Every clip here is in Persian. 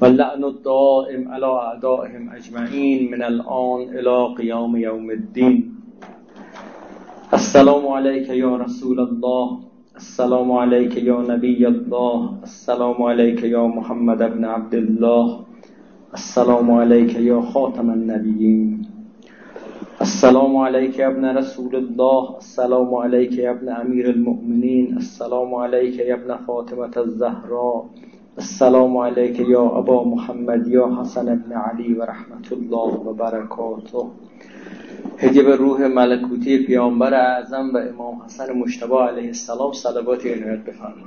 واللعن الدائم على أعدائهم أجمعين من الآن إلى قيام يوم الدين. السلام عليك يا رسول الله. السلام عليك يا نبي الله. السلام عليك يا محمد بن عبد الله. السلام عليك يا خاتم النبيين. السلام عليك يا ابن رسول الله. السلام عليك يا ابن أمير المؤمنين. السلام عليك يا ابن فاطمة الزهراء السلام علیک یا ابا محمد یا حسن ابن علی و رحمت الله و برکاته. هدیه به روح ملکوتی پیامبر اعظم و امام حسن مشتبه علیه السلام صلوات عنایت بفرمایید.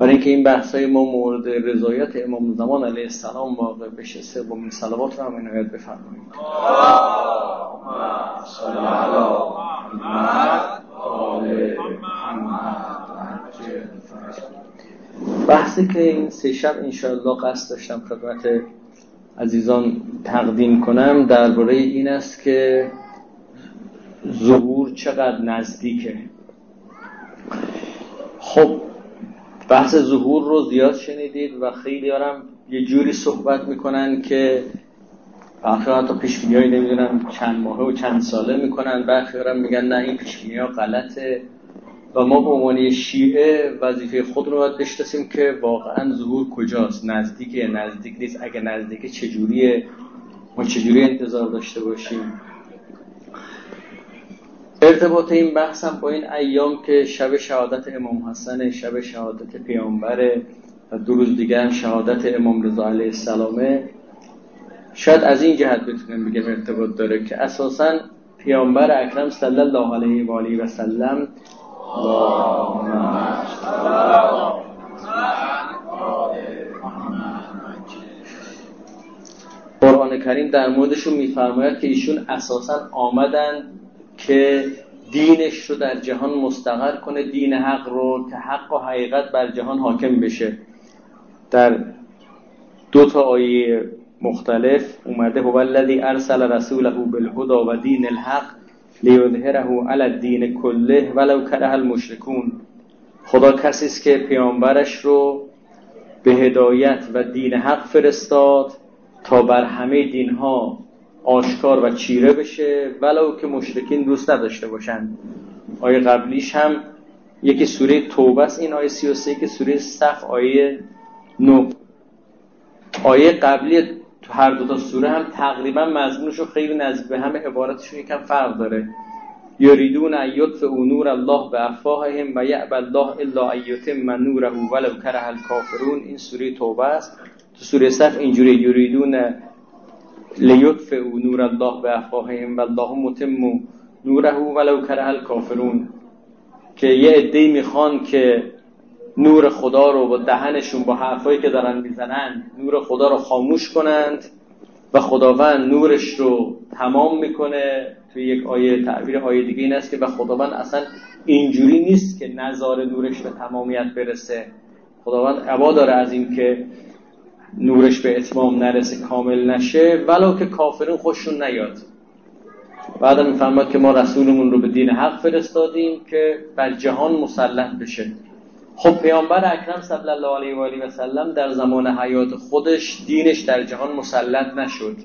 برای اینکه این بحث های ما مورد رضایت امام زمان علیه السلام واقع بشه سومین صلوات رو هم عنایت بفرمایید. بحثی که این سه شب انشاءالله قصد داشتم خدمت عزیزان تقدیم کنم درباره این است که ظهور چقدر نزدیکه. خب بحث ظهور رو زیاد شنیدید و خیلی هم یه جوری صحبت می‌کنن که برخی حتی پیشبینی هایی نمی‌دونم چند ماهه و چند ساله می‌کنن برخی هم میگن نه این پیشبینی ها غلطه. و ما به عنوان شیعه وظیفه خود رو باید بشناسیم که واقعا ظهور کجاست نزدیک نزدیک نیست اگه نزدیک چجوریه؟ ما چجوری انتظار داشته باشیم؟ ارتباط این بحثم با این ایام که شب شهادت امام حسن شب شهادت پیامبره و دو روز دیگه هم شهادت امام رضا علیه السلامه شاید از این جهت بتونیم بگم ارتباط داره که اساسا پیامبر اکرم صلی الله علیه و آله و سلم قرآن کریم در موردشون میفرماید که ایشون اساسا آمدن که دینش رو در جهان مستقر کنه دین حق رو که حق و حقیقت بر جهان حاکم بشه. در دو تا آیه مختلف اومده هو الذی ارسل رسوله بالهدى و دین الحق لیظهره علی الدین کله ولو کره المشرکون. خدا کسی است که پیامبرش رو به هدایت و دین حق فرستاد تا بر همه دینها آشکار و چیره بشه ولو که مشرکین دوست نداشته باشن آیه قبلیش هم یکی سوره توبه است این آیه 33 که سوره صف آیه 9 آیه قبلی تو هر دو تا سوره هم تقریبا مضمونش خیلی نزدیک به همه عبارتشون یکم فرق داره. یریدون ان یطفئوا نور الله بافواههم و یأبى الله الا ان یتم نوره ولو کره الکافرون. این سوره توبه است. تو سوره صف اینجوری یریدون لیطفئوا نور الله بافواههم و الله متم نوره ولو کره الکافرون. که یه عده‌ای می‌خوان که نور خدا رو با دهنشون با حرفایی که دارن می‌زنن نور خدا رو خاموش کنند و خداوند نورش رو تمام می‌کنه. توی یک آیه تعبیر آیه دیگه این است که و خداوند اصلا اینجوری نیست که نظار نورش به تمامیت برسه. خداوند عبا داره از این که نورش به اتمام نرسه کامل نشه ولو که کافرین خوششون نیاد. بعد می‌فهمد که ما رسولمون رو به دین حق فرستادیم که بر جهان مسلط بشه. خب پیامبر اکرم صلی الله علیه و آله و سلم در زمان حیات خودش دینش در جهان مسلط نشد.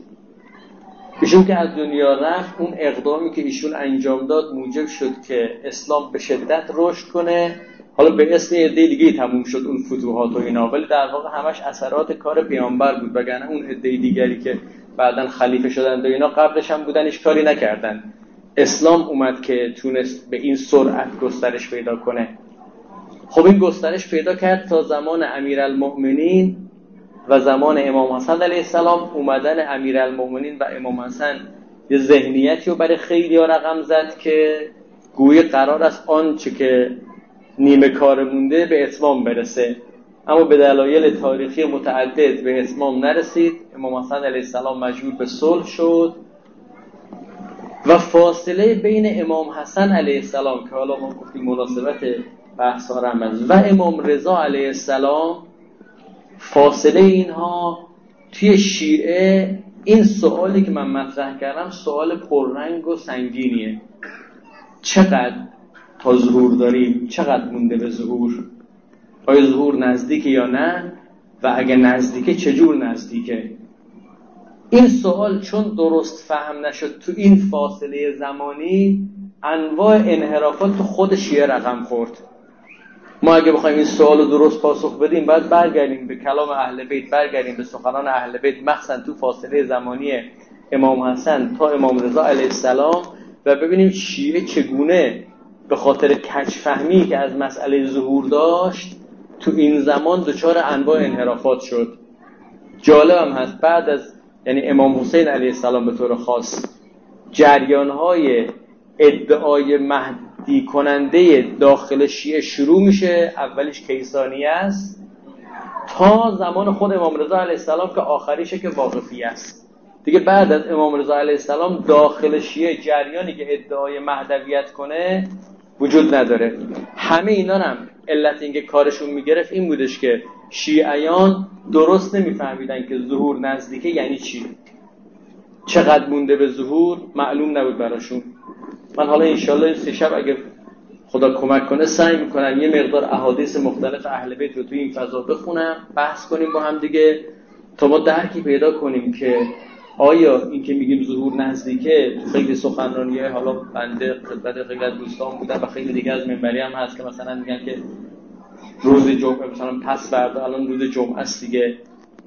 ایشون که از دنیا رفت اون اقدامی که ایشون انجام داد موجب شد که اسلام به شدت رشد کنه. حالا به اسم یه دیگه تموم شد اون فتوحات و اینا ولی در واقع همش اثرات کار پیامبر بود وگرنه اون عده دیگری که بعدا خلیفه شدن و اینا قبلش هم بودن هیچ کاری نکردن. اسلام اومد که تونست به این سرعت گسترش پیدا کنه. خب این گسترش پیدا کرد تا زمان امیرالمؤمنین و زمان امام حسن علیه السلام. اومدن امیرالمؤمنین و امام حسن یه ذهنیتی رو برای خیلی ها رقم زد که گویی قرار است آنچه که نیمه کار مونده به اتمام برسه. اما به دلایل تاریخی متعدد به اتمام نرسید. امام حسن علیه السلام مجبور به صلح شد. و فاصله بین امام حسن علیه السلام که حالا ما گفتیم مناسبت بحث و امام رضا علیه السلام فاصله اینها توی شیعه این سوالی که من مطرح کردم سوال پررنگ و سنگینیه. چقدر؟ تا ظهور داریم چقدر مونده به ظهور؟ آیا ظهور نزدیکه یا نه؟ و اگه نزدیکه چجور نزدیکه؟ این سوال چون درست فهم نشد تو این فاصله زمانی انواع انحرافات تو خود شیعه رقم خورد. ما اگه بخوایم این سوال رو درست پاسخ بدیم باید برگردیم به کلام اهل بیت برگردیم به سخنان اهل بیت مخصوصا تو فاصله زمانی امام حسن تا امام رضا علیه السلام و ببینیم شیعه چگونه به خاطر کچفهمی که از مسئله ظهور داشت تو این زمان دچار انواع انحرافات شد. جالب هم هست بعد از یعنی امام حسین علیه السلام به طور خاص جریان های ادعای مهدی کننده داخل شیعه شروع میشه. اولش کیسانی است. تا زمان خود امام رضا علیه السلام که آخریشه که واقفی است. دیگه بعد از امام رضا علیه السلام داخل شیعه جریانی که ادعای مهدویت کنه وجود نداره. همه اینا هم علت اینکه کارشون می‌گرفت این بودش که شیعیان درست نمیفهمیدن که ظهور نزدیکه یعنی چی. چقدر مونده به ظهور معلوم نبود براشون. من حالا انشالله این سه شب اگر خدا کمک کنه سعی می‌کنم یه مقدار احادیث مختلف اهل بیت رو توی این فضا بخونم بحث کنیم با هم دیگه تا ما درکی پیدا کنیم که آیا این که میگیم ظهور نزدیکه خیلی سخنرانی حالا بنده خدمت خیلی از دوستان بودن و خیلی دیگه از منبری هم هست که مثلا میگن که روز جمعه مثلا پس فردا الان روز جمعه است دیگه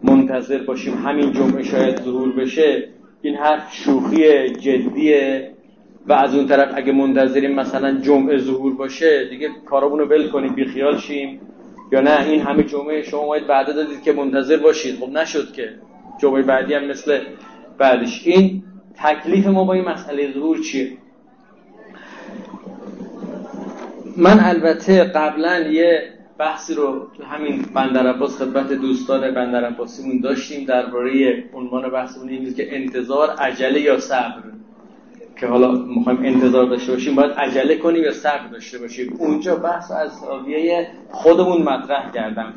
منتظر باشیم همین جمعه شاید ظهور بشه. این حرف شوخی جدیه و از اون طرف اگه منتظریم مثلا جمعه ظهور باشه دیگه کارابونو ول کنیم بیخیال شیم. یا نه این همه جمعه شما باید بعد دادید که منتظر باشید. خب نشد که جمعه بعدی هم مثل بعدش این تکلیف ما با این مسئله ظهور چیه؟ من البته قبلا یه بحثی رو تو همین بندر عباس خدمت دوستان بندر عباسیمون داشتیم درباره عنوان بحثمون این که انتظار عجله یا صبر؟ که حالا می‌خوایم انتظار داشته باشیم باید عجله کنیم یا صبر داشته باشیم؟ اونجا بحث از زاویه خودمون مطرح کردم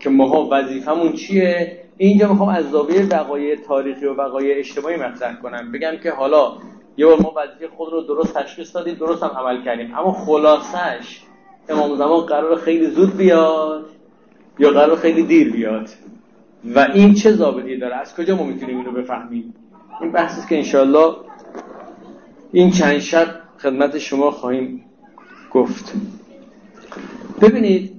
که ماها وظیفمون چیه؟ اینجا می‌خوام از زاویه وقایع تاریخی و وقایع اجتماعی مطرح کنم. بگم که حالا یه بار ما وظیفه خود رو درست تشخیص دادیم درست هم عمل کردیم. اما خلاصش امام زمان قرار خیلی زود بیاد یا قرار خیلی دیر بیاد؟ و این چه ضابطی داره؟ از کجا ما می‌تونیم اینو بفهمیم؟ این بحثی که انشالله این چند شب خدمت شما خواهیم گفت. ببینید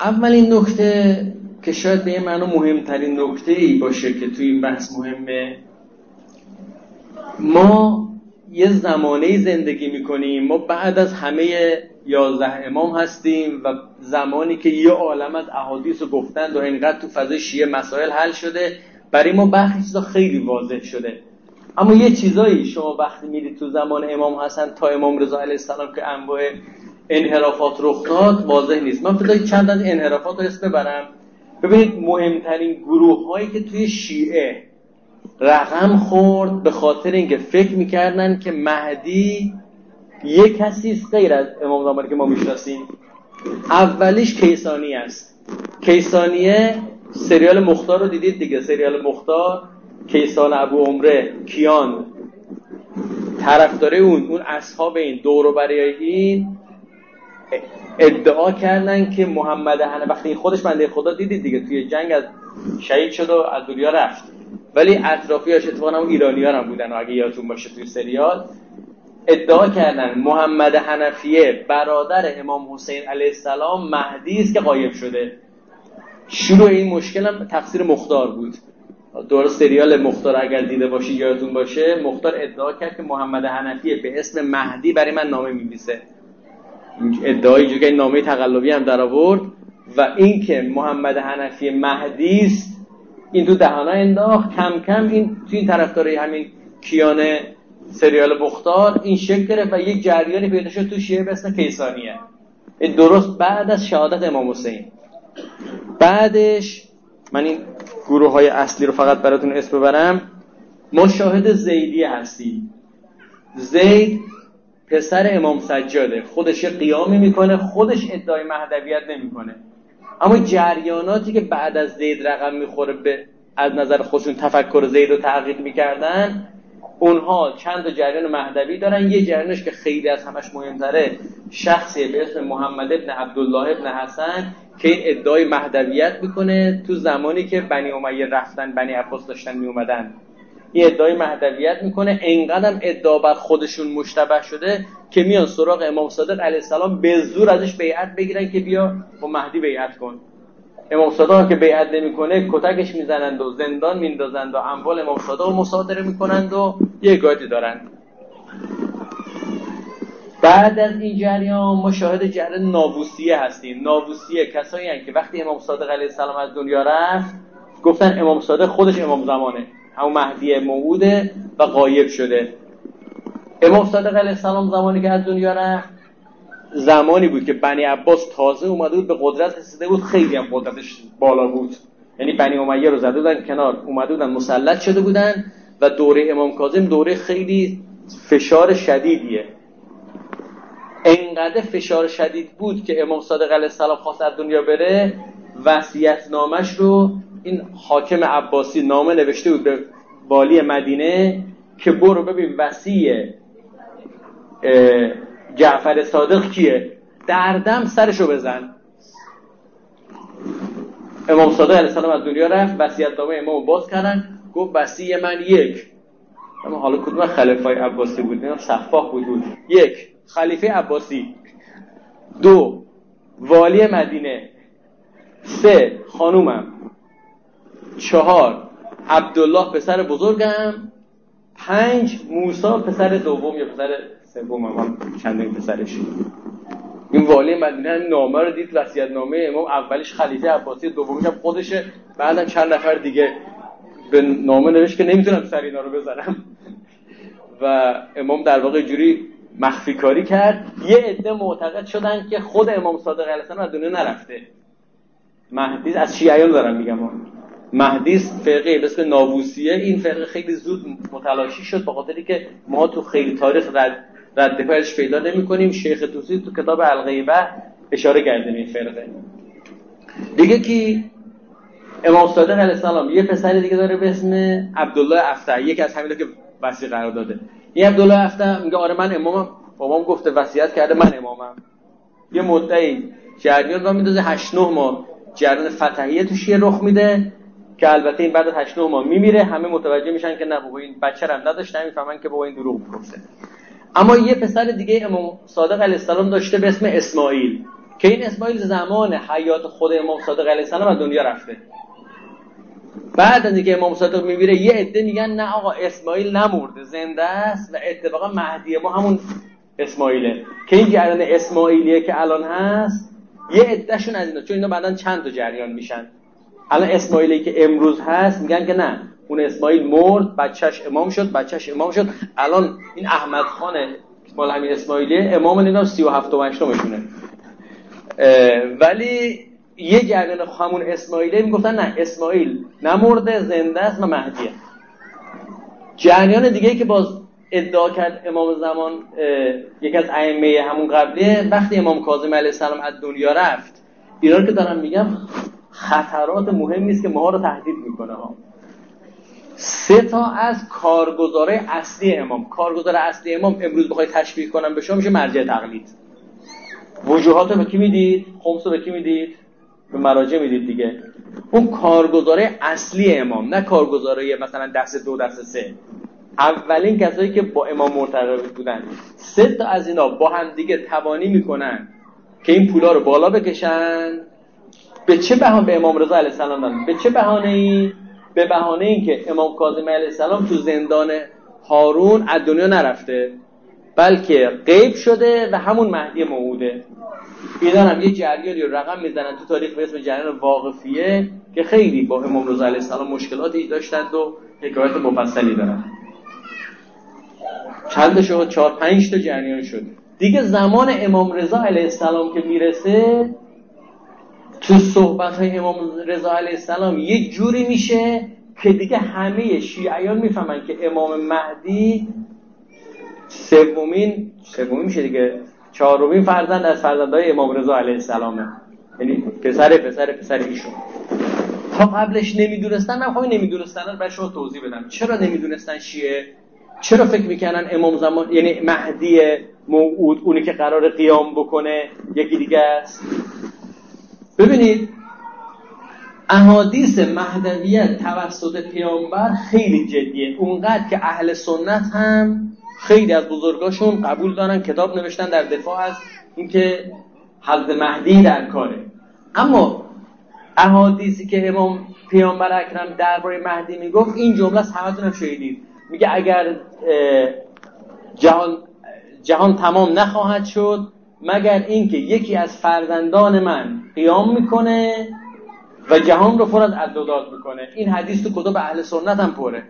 اولین نکته که شاید به یه معنی مهمترین نکته ای باشه که توی این بحث مهمه. ما یه زمانه زندگی می‌کنیم. ما بعد از همه یازده امام هستیم و زمانی که یه عالم از احادیث رو گفتند و اینقدر تو فضای شیعه مسائل حل شده برای ما برخی چیزا خیلی واضح شده. اما یه چیزایی شما وقتی میرید تو زمان امام حسن تا امام رضا علیه السلام که انواع انحرافات رخ داد واضح نیست. من فقط چند از انحرافات رو اسم ببرم. ببینید مهمترین گروه هایی که توی شیعه رقم خورد به خاطر اینکه فکر می‌کردن که مهدی یه کسی است غیر از امام زمانی که ما می‌شناسیم. اولیش کیسانی است. کیسانیه سریال مختار رو دیدید دیگه؟ سریال مختار کیسان ابو عمره کیان. طرفدار اون اون اصحاب این دور برای این. ادعا کردن که محمد هنه وقتی خودش بنده خدا دیدید دیگه توی جنگ از شهید شد و از دنیا رفت. ولی اطرافیاش اتفاقا هم ایرانی هم بودن و اگه یادتون باشه توی سریال ادعا کردن محمد حنفیه برادر امام حسین علیه السلام مهدی است که قایب شده. شروع این مشکل هم تقصیر مختار بود. دور سریال مختار اگر دیده باشی یادتون باشه مختار ادعا کرد که محمد حنفیه به اسم مهدی برای من نامه می‌نویسه. ادعای که نامه تقلبی هم در آورد و اینکه محمد حنفی مهدی است این تو دهانا انداخت. کم کم این تو این طرفدارای همین کیانه سریال مختار این شکل گرفت و یک جریانی پیدا شد تو شیعه به اسم کیسانیه درست بعد از شهادت امام حسین. بعدش من این گروه های اصلی رو فقط براتون اسم ببرم. ما شاهد زیدی هستیم. زید پسر امام سجاده. خودش قیامی می‌کنه خودش ادعای مهدویت نمی‌کنه. اما جریاناتی که بعد از زید رقم می‌خوره به از نظر خودشون تفکر زید رو تحقیق می‌کردن اونها چند جریان مهدوی دارن. یه جریانش که خیلی از همش مهمتره شخصی به اسم محمد ابن عبدالله ابن حسن که ادعای مهدویت می‌کنه تو زمانی که بنی امیه رفتن بنی عباس داشتن میومدن این ادعای مهدویت می‌کنه. انقدرم ادعا بر خودشون مشتبه شده که میان سراغ امام صادق علیه السلام به زور ازش بیعت بگیرن که بیا با مهدی بیعت کن. امام صادق که بیعت نمی‌کنه کتکش می‌زنند و زندان میندازند و اموال امام صادق رو مصادره می‌کنند و یه گادی دارند بعد از این جریان مشاهده جریان نابوسیه هستیم. نابوسیه کسایی که وقتی امام صادق علیه السلام از دنیا رفت گفتن امام صادق خودش امام زمانه. همون مهدی موعوده و غایب شده. امام صادق علیه السلام زمانی که از دنیا رفت زمانی بود که بنی عباس تازه اومده بود به قدرت رسیده بود. خیلی هم قدرتش بالا بود. یعنی بنی امیه رو زده بودن کنار اومده بودن مسلط شده بودن و دوره امام کاظم دوره خیلی فشار شدیدیه. انقدر فشار شدید بود که امام صادق علیه السلام خواست از دنیا بره وصیت نامش رو این حاکم عباسی نامه نوشته بود به والی مدینه که برو ببین وسیع جعفر صادق کیه. دردم سرشو بزن. امام صادق علیه السلام از دنیا رفت وصیت نامه امام باز کردن گفت وسیع من یک. اما حالا کدوم خلیفه عباسی بود؟ اینا صفاح بود, بود یک خلیفه عباسی. دو والی مدینه. سه خانومم. چهار عبدالله پسر بزرگم. پنج موسا پسر دوم یا پسر سوم هم چندین پسرش. این والی مدینه هم نامه رو دید وصیت نامه امام اولش خلیفه عباسی دومیش هم خودشه. بعدم چند نفر دیگه به نامه نوشت که نمی‌تونم سر اینا رو بزنم. و امام در واقع جوری مخفی کاری کرد. یه عده معتقد شدن که خود امام صادق علیه السلام از دنیا نرفته. مهدی از شیعیان دارم میگم. مهدی فرقه به اسم ناووسیه این فرقه خیلی زود متلاشی شد به خاطری که ما تو خیلی تاریخ رد رد پایش پیدا نمی کنیم شیخ توسی تو کتاب الغیبه اشاره کرده این فرقه. دیگه کی؟ امام صادق علیه السلام. یه پسر دیگه داره به اسم عبدالله افتح. یکی از همینا که وصی قرار داده. این عبدالله افتح میگه آره من امامم. بابام گفته وصیت کرده من امامم. یه مدعی جریان را میندازه 8 9 ماه. جریان فتحیه تو شیعه رخ میده. که البته این بعد از 8 ماه میمیره همه متوجه میشن که نه بابا این بچه هم نداشت نمی‌فهمن که بابا این دروغ می‌گفته اما یه پسر دیگه امام صادق علیه السلام داشته به اسم اسماعیل که این اسماعیل زمان حیات خود امام صادق علیه السلام از دنیا رفته. بعد از اینکه امام صادق میمیره یه عده میگن نه آقا اسماعیل نمرده زنده است و اتفاقا مهدی ما همون اسماعیله. که این جریان اسماعیلیه که الان هست یه عدهشون از اینا چون اینا بعدا چند تا جریان میشن. الان اسماعیلی که امروز هست میگن که نه اون اسماعیل مرد بچهش امام شد بچهش امام شد. الان این احمد خان مال همین اسماعیلیه امام نمی‌دونم 37 و 8 مشونه ولی یه جریان همون اسماعیلی می‌گفتن نه اسماعیل نمرده زنده است و مهدیه. جریان دیگه که باز ادعا کرد امام زمان یکی از ائمه همون قبلیه وقتی امام کاظم علیه السلام از دنیا رفت اینا که دارم میگم خطرات مهمی است که ما رو تهدید می‌کنه ها. سه تا از کارگزاره اصلی امام. کارگزار اصلی امام امروز بخوای تشبیه کنم به شما میشه مرجع تقلید. وجوهات رو به کی می‌دید؟ خمس رو به کی می‌دید؟ به مراجع می‌دید دیگه. اون کارگزاره اصلی امام نه کارگزاره مثلا دست دو دست سه. اولین کسایی که با امام مرتبط بودن. سه تا از اینا با هم دیگه توانی می‌کنن که این پولا رو بالا بکشن. به چه بهانه به امام رضا علیه السلام به چه بهانه ای؟ به بهانه این که امام کاظم علیه السلام تو زندان هارون از دنیا نرفته بلکه غیب شده و همون مهدی موعوده. اینا هم یه جریانی رو رقم می‌زنن تو تاریخ به اسم جریان واقفیه که خیلی با امام رضا علیه السلام مشکلاتی داشتند و حکایت مفصلی دارن. چند شد؟ چهار پنج تا جریان شد. دیگه زمان امام رضا علیه السلام که می‌رسه تو صحبت های امام رضا علیه السلام یه جوری میشه که دیگه همه شیعیان می‌فهمن که امام مهدی سومین سومین میشه دیگه. چهارمین فرزند از فرزندهای امام رضا علیه السلامه. یعنی پسر پسر پسر ایشون. تا قبلش نمی‌دونستن من خواهی نمی‌دونستن برای شما توضیح بدم. چرا نمی‌دونستن شیعه؟ چرا فکر می‌کنن امام زمان یعنی مهدی موعود اونی که قرار قیام بکنه یکی دیگه است؟ ببینید احادیث مهدویت توسط پیامبر خیلی جدیه. اونقدر که اهل سنت هم خیلی از بزرگاشون قبول دارن کتاب نوشتن در دفاع از اینکه حضرت مهدی در کاره. اما احادیثی که امام پیامبر اکرم درباره مهدی می‌گفت این جمله از همتون هم شنیدید. میگه اگر جهان جهان تمام نخواهد شد مگر اینکه یکی از فرزندان من قیام می‌کنه و جهان رو پر از عدودات می‌کنه. این حدیث تو کتب اهل سنت هم پره.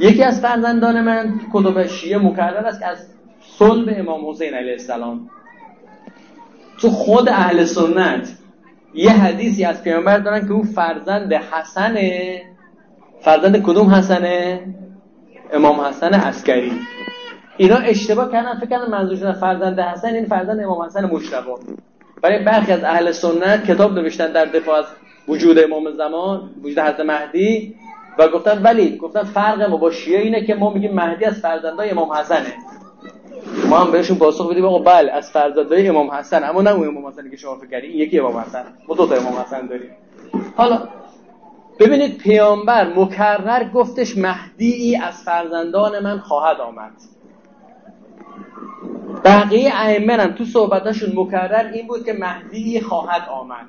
یکی از فرزندان من کتب شیعه مکرر است که از صلب امام حسین علیه السلام. تو خود اهل سنت یه حدیثی از پیامبر دارن که اون فرزند حسنه. فرزند کدوم حسنه؟ امام حسن عسکری. اینا اشتباه کردن فکر کردن منظورشون فرزند حسن این فرزند امام حسن مجتبی برای برخی از اهل سنت کتاب نوشتن در دفاع از وجود امام زمان وجود حضرت مهدی و گفتن ولی گفتن فرق ما با شیعه اینه که ما میگیم مهدی از فرزندای امام حسنه. ما هم بهشون پاسخ بدیم آقا بله از فرزندای امام حسن. اما نه امام حسنی که شما فکر این یکی امام حسن. ما دو تا امام حسن داریم. حالا ببینید پیامبر مکرر گفتش مهدی از فرزندان من خواهد آمد. بقیه ائمه تو صحبتاشون مکرر این بود که مهدی خواهد آمد.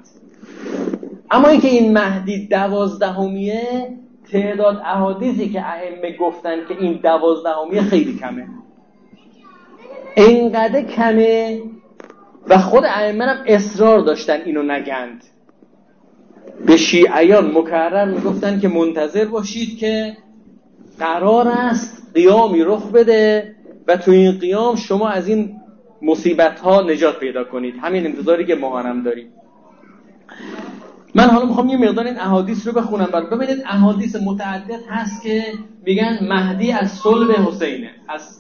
اما اینکه این مهدی دوازدهمیه تعداد احادیثی که ائمه گفتن که این دوازدهمیه خیلی کمه. اینقدر کمه و خود ائمه هم اصرار داشتن اینو نگند. به شیعیان مکرر می‌گفتن که منتظر باشید که قرار است قیامی رخ بده و تو این قیام شما از این مصیبت ها نجات پیدا کنید. همین انتظاری که ما هم داریم. من حالا می‌خوام یه مقدار این احادیث رو بخونم. برای ببینید احادیث متعدد هست که میگن مهدی از صلب حسینه از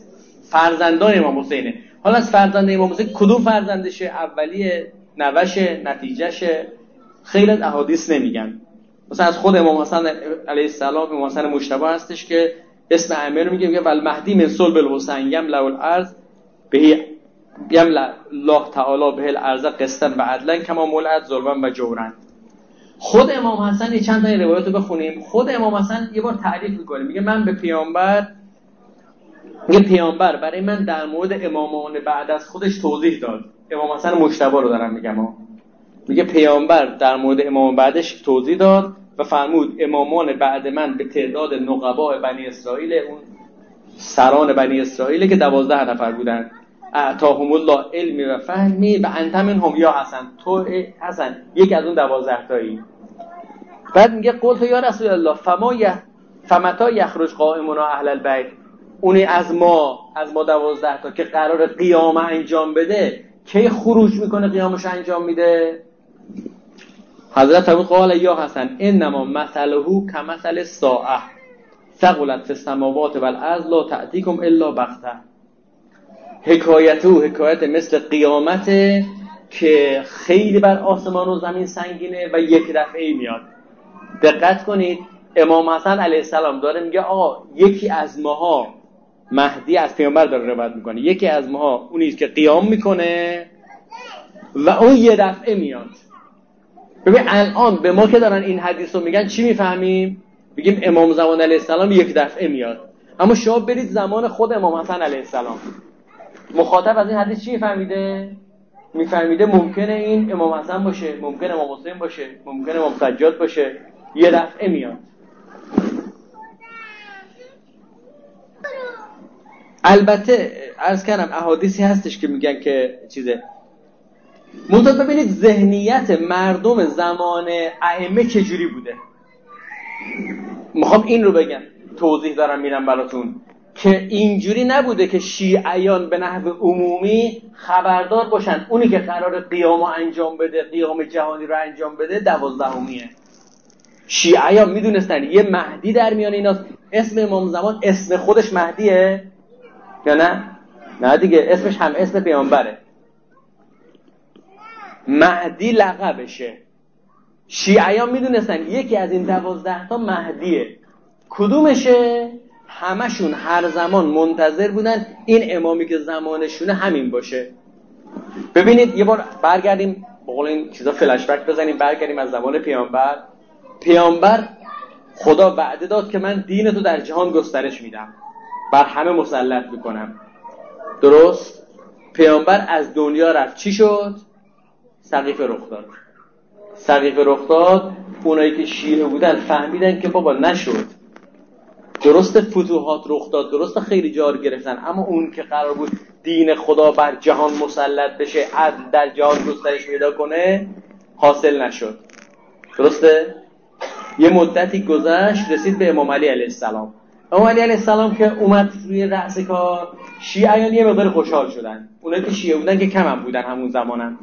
فرزندان امام حسینه. حالا از فرزند امام حسین کدوم فرزندشه؟ اولیه نوشه نتیجهشه. خیلی از احادیث نمیگن. مثلا از خود امام حسن علیه السلام امام حسن مشتبه هستش که اسم امیر میگه میگه ول مهدی من صلب الحسین یم لو الارض. به یم الله تعالی به الارض قسطن و عدلا کما مولعت ظلما و جورن. خود امام حسن یه چند تا روایت رو بخونیم. خود امام حسن یه بار تعریف می‌کنه. میگه من به پیامبر میگه پیامبر برای من در مورد امامان بعد از خودش توضیح داد. امام حسن مشتبه رو دارم میگم میگه پیامبر در مورد امام بعدش توضیح داد. و فرمود امامان بعد من به تعداد نقباء بنی اسرائیل اون سران بنی اسرائیل که دوازده نفر بودن. اعطاهم الله علمی و فهمی و انت هم یا حسن تو حسن یک از اون دوازده تایی. بعد میگه قلت یا رسول الله فما. فمتا یخرج قائمون اهل البیت؟ اونی از ما از ما دوازده تا که قرار قیام انجام بده کی خروج می‌کنه قیامش انجام میده؟ حضرت ابو قال یا حسن انما مثله کمثل ساعه. ثقلت فی السماوات والارض لا تأتیکم الا بغته. حکایت او حکایت مثل قیامت که خیلی بر آسمان و زمین سنگینه و یک دفعه میاد. دقت کنید امام حسن علیه السلام داره میگه آقا یکی از ماها مهدی از پیامبر داره روایت می‌کنه. یکی از ماها اونی که قیام می‌کنه و اون یه دفعه میاد. ببین الان به ما که دارن این حدیث رو میگن چی می‌فهمیم؟ بگیم امام زمان علیه السلام یک دفعه میاد. اما شما برید زمان خود امام حسن علیه السلام. مخاطب از این حدیث چی میفهمیده؟ میفهمیده ممکنه این امام حسن باشه ممکنه امام حسین باشه ممکنه امام سجاد باشه. یه دفعه میاد. البته از کردم احادیثی هستش که میگن که چیزه. منتها ببینید ذهنیت مردم زمان ائمه چجوری بوده. می‌خوام این رو بگم. توضیح دارم میرم براتون. که اینجوری نبوده که شیعیان به نحو عمومی خبردار باشن. اونی که قرار قیام انجام بده قیام جهانی رو انجام بده دوازدهمیه. شیعیان می‌دونستن. یه مهدی در میان ایناست. اسم امام زمان اسم خودش مهدیه؟ یا نه؟ نه دیگه اسمش هم اسم پیامبره. مهدی لقبشه. شیعیان می‌دونستن یکی از این دوازده تا مهدیه. کدومشه؟ همشون هر زمان منتظر بودن این امامی که زمانشونه همین باشه. ببینید یه بار برگردیم بقول این چیزا فلش بک بزنیم برگردیم از زمان پیامبر. پیامبر خدا وعده داد که من دین تو در جهان گسترش میدم. بر همه مسلط می‌کنم. درست؟ پیامبر از دنیا رفت. چی شد؟ سقیف رخ داد سقیف رخ داد اونایی که شیعه بودن فهمیدن که بابا نشد. درست فتوحات رخ داد درست خیلی جار گرفتن اما اون که قرار بود دین خدا بر جهان مسلط بشه عدل در جهان گسترش پیدا کنه حاصل نشد. درسته؟ یه مدتی گذشت رسید به امام علی علیه السلام. امام علی علیه السلام که اومد روی رأس کار شیعیان یه مقدار خوشحال شدن. اونایی که شیعه بودن که کم هم بودن همون زمانم.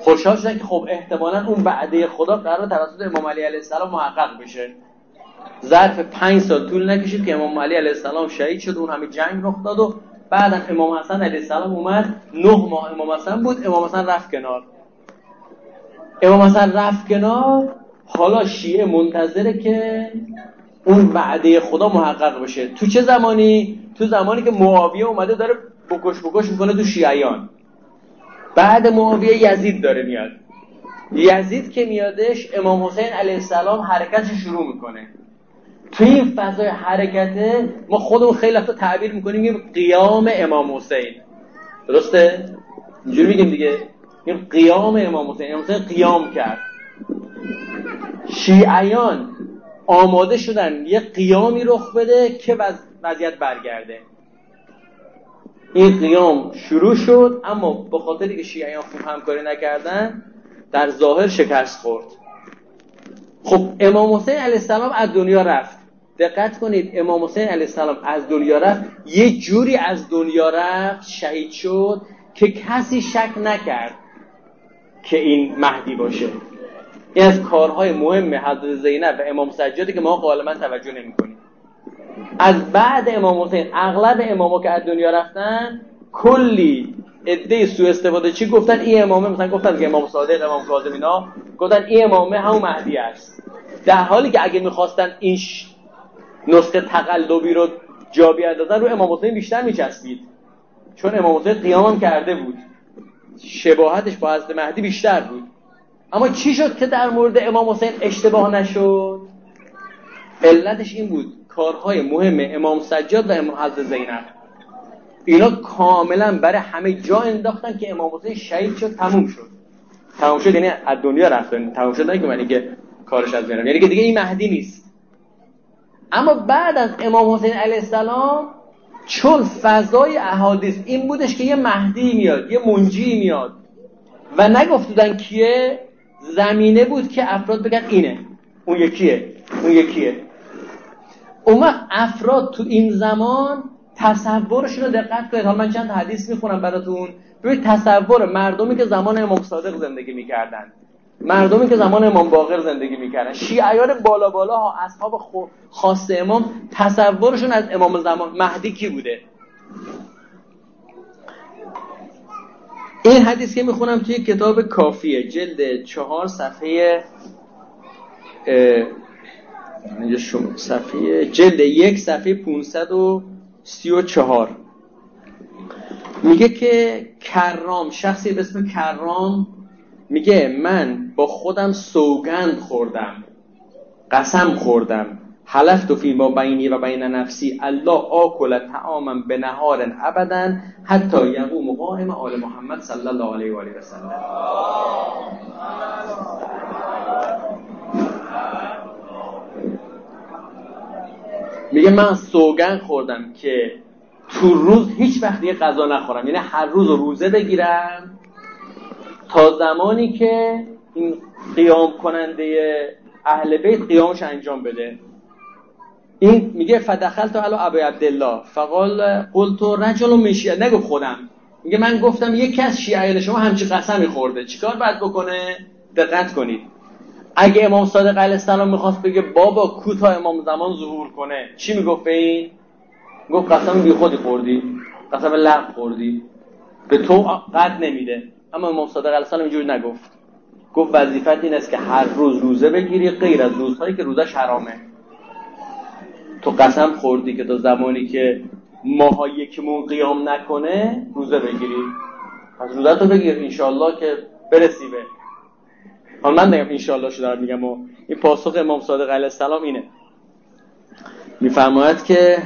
خوشحال شدن که خب احتمالا اون وعده خدا قرار توسط امام علی علیه السلام محقق بشه. ظرف پنج سال طول نکشید که امام علی علیه السلام شهید شد اون همه جنگ رخ داد و بعدم امام حسن علیه السلام اومد. نه ماه امام حسن بود امام حسن رفت کنار. امام حسن رفت کنار حالا شیعه منتظره که اون وعده خدا محقق بشه. تو چه زمانی؟ تو زمانی که معاویه اومده داره بکش بکش می‌کنه تو شیعیان. بعد معاویه یزید داره میاد. یزید که میادش امام حسین علیه السلام حرکتش شروع می‌کنه. تو این فضای حرکته ما خودمون خیلی وقتا تعبیر می‌کنیم میگیم قیام امام حسین. درسته؟ اینجوری میگیم دیگه. این قیام امام حسین. امام حسین قیام کرد. شیعیان آماده شدن یه قیامی رخ بده که وضعیت برگرده. این قیام شروع شد اما به خاطری که شیعیان خوب همکاری نکردن در ظاهر شکست خورد. خب امام حسین علیه السلام از دنیا رفت. دقت کنید امام حسین علیه السلام از دنیا رفت. یه جوری از دنیا رفت شهید شد که کسی شک نکرد که این مهدی باشه. این از کارهای مهم حضرت زینب و امام سجادی که ما غالبا توجه نمی کنیم از بعد امام حسین اغلب اماما که از دنیا رفتن کلی عده سو استفاده چی گفتن؟ این امامه مثلا گفتن که امام صادق امام کاظم اینا. گفتن این امامه همون مهدی است. در حالی که اگه می‌خواستن این نسخه تقلبی رو جا بیاندازن رو امام حسین بیشتر میچسبید. چون امام حسین قیام کرده بود. شباهتش با حضرت مهدی بیشتر بود. اما چی شد که در مورد امام حسین اشتباه نشد؟ علتش این بود. کارهای مهم امام سجاد و امام حضرت زینب. اینا کاملا برای همه جا انداختن که امام حسین شهید شد تموم شد. تموم شد یعنی از دنیا رفتن تموم شد نه که کارش از بینم. یعنی که دیگه این مهدی نیست. اما بعد از امام حسین علیه السلام چون فضای احادیث این بودش که یه مهدی میاد یه منجی میاد و نگفتودن کیه؟ زمینه بود که افراد بگن اینه اون یکیه اون یکیه. اون افراد تو این زمان تصورشون رو دقت کنید. حالا من چند حدیث می‌خونم براتون. ببینید تصور مردمی که زمان امام صادق زندگی می‌کردن. مردمی که زمان امام باقر زندگی می‌کردن. شیعیان بالا بالا ها اصحاب خاص امام تصورشون از امام زمان مهدی کی بوده؟ این حدیث که می‌خونم توی کتاب کافیه جلد چهار صفحه اینجا شما صفحه جلد یک صفحه 534 میگه که کرام شخصی به اسم کرام میگه من با خودم سوگند خوردم قسم خوردم. حلفت فی ما بینی و بین نفسی. الله آکل تعاما به نهار ابدا حتی یقوم قائم آل محمد صلی الله علیه و آله و سلم. میگه من سوگن خوردم که تو روز هیچ وقت یه غذا نخورم. یعنی هر روز روزه بگیرم تا زمانی که این قیام کننده اهل بیت قیامش انجام بده. این میگه فدخلت علی ابی عبدالله. فقال قلت رجل من شیعه. نگو خودم. میگه من گفتم یکی از شیعه شما همچی قسمی خورده. چیکار باید بکنه؟ دقت کنید. اگه امام صادق علیه السلام می‌خواست بگه بابا کوتا امام زمان ظهور کنه چی می‌گفت این؟ گفت قسم بی خودی خوردی قسم لغو خوردی. به تو قد نمیده. اما امام صادق علیه السلام اینجوری نگفت. گفت وظیفت این است که هر روز روزه بگیری غیر از روزهایی که روزش حرامه. تو قسم خوردی که تا زمانی که ماها یکیمون قیام نکنه روزه بگیری. از روزه تو بگیر انشالله که برسی به. حالا من نگم انشالله شو دارم میگم و این پاسخ امام صادق علیه السلام اینه. میفرماید که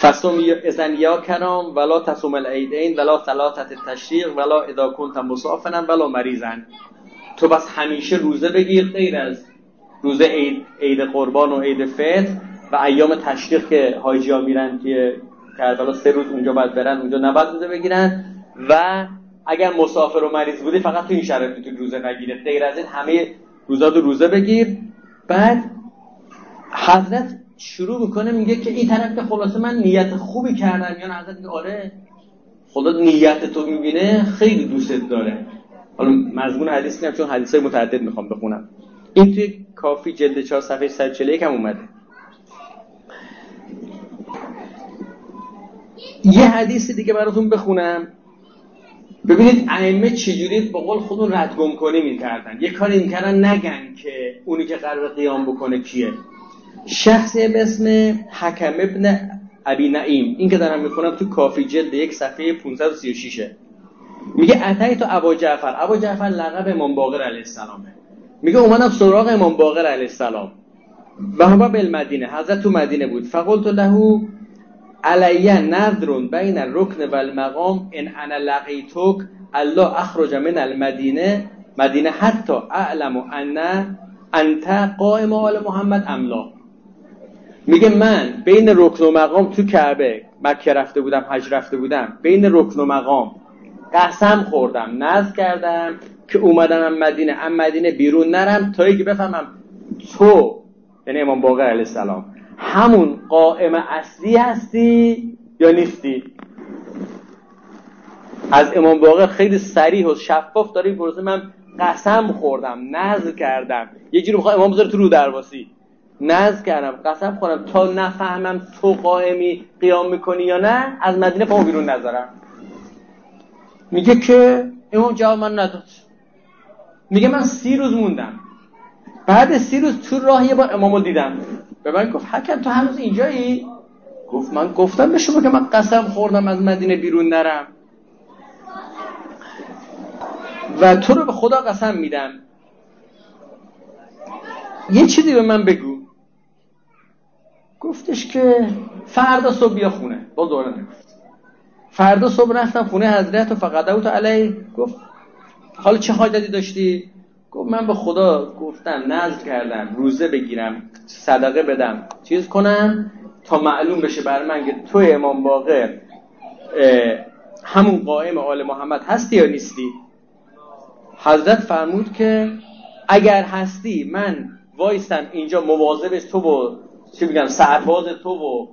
فصوم ازن یا کرام ولا تصوم العیدین ولا ثلاثت تشریق ولا اذا کنت مسافرا ولا مریضن. تو بس همیشه روزه بگیر غیر از روزه عید, عید قربان و عید فطر و ایام تشریق که حاجی ها میرن که کربلا سه روز اونجا باید برن اونجا نباید روزه بگیرن و اگر مسافر و مریض بودی فقط تو این شرایط می‌تونی روزه نگیره غیر از این همه روزا رو روزه بگیر. بعد حضرت شروع می‌کنه میگه که این طرف که خلاصه من نیت خوبی کردم. یا حضرت میگه آره خدا نیت تو می‌بینه خیلی دوستت داره. حالا مضمون حدیث نیم چون حدیث های متعدد می‌خوام بخونم. این توی کافی جلد 4 صفحه 141 هم اومده. یه حدیث دیگه براتون بخونم. ببینید ائمه چجوری به قول خودون ردگم کنی می‌کردن. یه کاری می‌کردن نگن که اونی که قرار قیام بکنه کیه. شخصی به اسم حکم ابن ابی نعیم این که دارم می‌خونم تو کافی جلد یک صفحه 536 میگه اتای تو ابا جعفر. ابا جعفر لقب امام باقر علیه السلامه. میگه اومدم سراغ امام باقر علیه السلام. و هوا بالمدینه. حضرت تو مدینه بود. فقلت له علیه نذر بین الرکن و المقام ان انا لقیتک الله اخرج من المدینه مدینه حتی اعلم ان انت قائم آل محمد املا میگه من بین رکن و مقام تو کعبه مکه رفته بودم حج رفته بودم بین رکن و مقام قسم خوردم نذر کردم که اومدم ام مدینه ام مدینه بیرون نرم تا که بفهمم تو یعنی امام باقر علیه السلام همون قائم اصلی هستی یا نیستی؟ از امام باقر خیلی سریح و شفاف داره این پروسه. من قسم خوردم نذر کردم. یه جوری می‌خوام امام بذاره تو رو درواسی. نذر کردم قسم خوردم. تا نفهمم تو قائمی قیام می‌کنی یا نه از مدینه پامو بیرون نذارم. میگه که امام جواب من نداد. میگه من سی روز موندم. بعد سی روز تو راه یه بار امامو دیدم. به من گفت حکم تو هنوز اینجایی؟ گفت من گفتم به شما که من قسم خوردم از مدینه بیرون نرم. و تو رو به خدا قسم میدم. یه چیزی به من بگو. گفتش که فردا صبح بیا خونه. با دوره نگفت. فردا صبح رفتم خونه حضرت و فقط تو علی. گفت حالا چه حاجتی داشتی؟ گفت من به خدا گفتم نظر کردم روزه بگیرم صدقه بدم چیز کنم تا معلوم بشه بر من که تو امام باقر همون قائم آل محمد هستی یا نیستی؟ حضرت فرمود که اگر هستی من وایستم اینجا مواظب تو و چی میگم سرباز تو و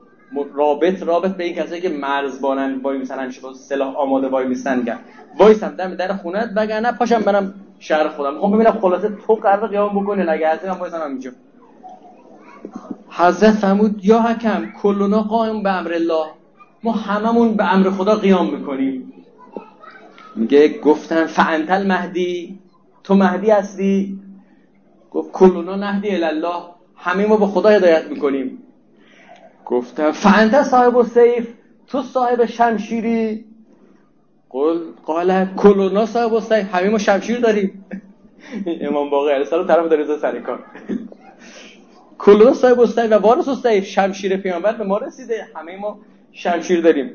رابط رابط به این کسایی که مرزبانن وای میسن همیشه با سلاح آماده وای میسن گرد وایسم دم در خونت وگرنه پاشم برم شهر خودم. می‌خوام ببینم خلاصه تو قرار قیام بکنه اگه هستی من وایسم اینجا حضرت فرمود یا حکم کلنا قائم به امر الله. ما هممون به امر خدا قیام می‌کنیم. میگه گفتم فانتل مهدی تو مهدی هستی؟ گفت کلنا نهدی الله همه ما به خدا هدایت می‌کنیم. گفتم فانت صاحب السیف. تو صاحب شمشیری. قل قال کلونا صاحب السیف همه ما شمشیر داریم. امام باقر علیه السلام طرف داره سر کار. کلونا صاحب السیف و وارث السیف شمشیر پیامبر به ما رسیده. همه ما شمشیر داریم.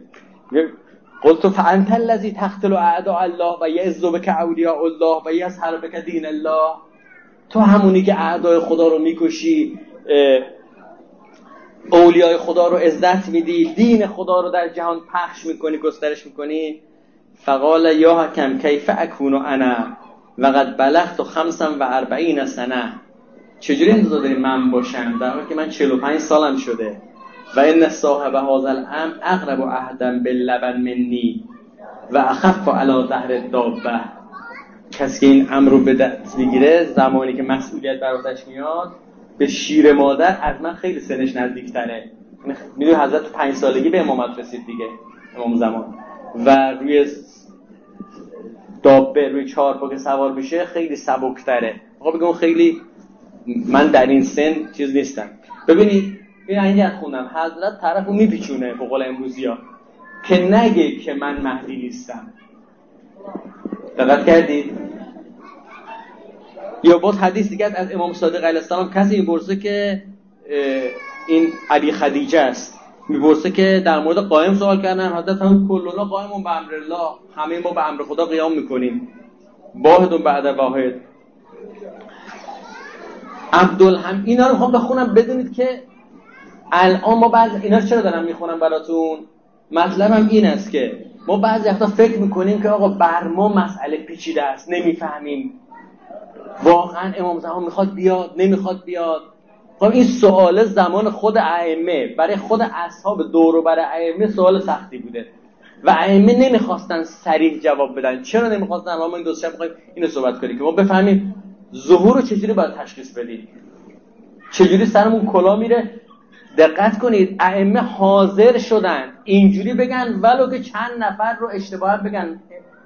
قلت فانت الذي تقتل اعداء الله و یعز بك اولیاء الله و یظهر بك دین الله. تو همونی که اعدای خدا رو می‌کشی اولیای خدا رو عزت میدی دین خدا رو در جهان پخش می‌کنی گسترش می‌کنی. فقال یا حکم کیف اکون انا؟ وقد بلغت خمسا و اربعین سنه. چجوری انتظار داری من باشم؟ در حالی که من 45 سالم شده. و این صاحب هذا الامر اقرب عهدا باللبن منی و اخف علی ظهر دابه کسی که این امر رو به دست می‌گیره زمانی که مسئولیت بر میاد به شیر مادر از من خیلی سنش نزدیکتره. می‌دونی حضرت پنج سالگی به امامت رسید دیگه امام زمان. و روی دابه روی چهار که سوار میشه خیلی سبکتره. آقا بگم خیلی من در این سن چیز نیستم. ببینید این اینجا خوندم حضرت طرف رو میپیچونه به قول امروزی ها. که نگه که من مهدی نیستم. دقت کردید یا باز حدیث دیگه از امام صادق علیه السلام کسی می‌پرسه که این علی خدیجه است. می‌پرسه که در مورد قائم سوال کردن حضرت هم کلنا قائمون به امر الله همه ما به امر خدا قیام می‌کنیم. واحد بعد واحد. عبدالهم اینا رو می‌خوام بخونم بدونید که الان ما بعض اینا چرا دارم می‌خونم براتون؟ مطلبم این است که ما بعضی وقتا فکر می‌کنیم که آقا بر ما مسئله پیچیده است نمی‌فهمیم. واقعا امام زمان می‌خواد بیاد نمی‌خواد بیاد. خب این سوال زمان خود ائمه برای خود اصحاب دور برای ائمه سوال سختی بوده. و ائمه نمی‌خواستن سریع جواب بدن. چرا نمی‌خواستن؟ ما این دوست می‌خوایم اینو صحبت کنیم که ما بفهمیم ظهور رو چجوری باید تشخیص بدیم. چجوری سرمون کلا میره؟ دقت کنید ائمه حاضر شدن. اینجوری بگن ولو که چند نفر رو اشتباه بگن.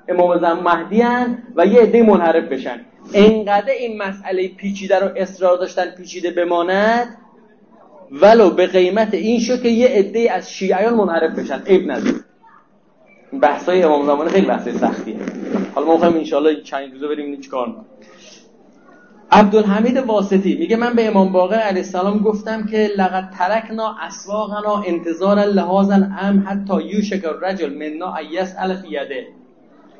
امام زمان مهدی و یه عده منحرف بشن. انقدر این مسئله پیچیده رو اصرار داشتن پیچیده بماند ولو به قیمت این شد که یه عده از شیعیان منحرف بشن. عیب نداره. بحثای امام زمان خیلی بحثای سختیه. حالا ما می‌خوایم ان چند روزه بریم چیکار کنیم عبدالحمید واسطی میگه من به امام باقر علیه السلام گفتم که لقد ترکنا اسواقنا انتظار لحاظا ام حتی یوشک الرجل منا ایس الف یده.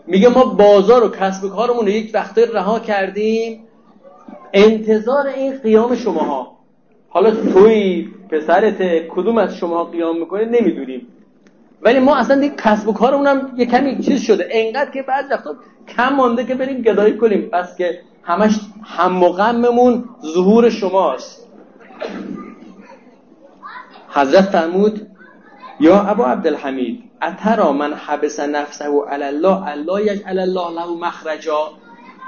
میگه ما بازار و کسب کارمون رو یک وقته رها کردیم. انتظار این قیام شماها. حالا توی پسرت کدوم از شما قیام می‌کنه نمی‌دونیم. ولی ما اصلا دیگه کسب و کارمون هم یه کمی چیز شده. انقدر که بعد وقتا کم مانده که بریم گدایی کنیم. پس که همش هم و غممون ظهور شماست. حضرت فرمود یا ابا عبدالحمید اترا من حبس نفسه علی الله الله یجعل الله له مخرجا.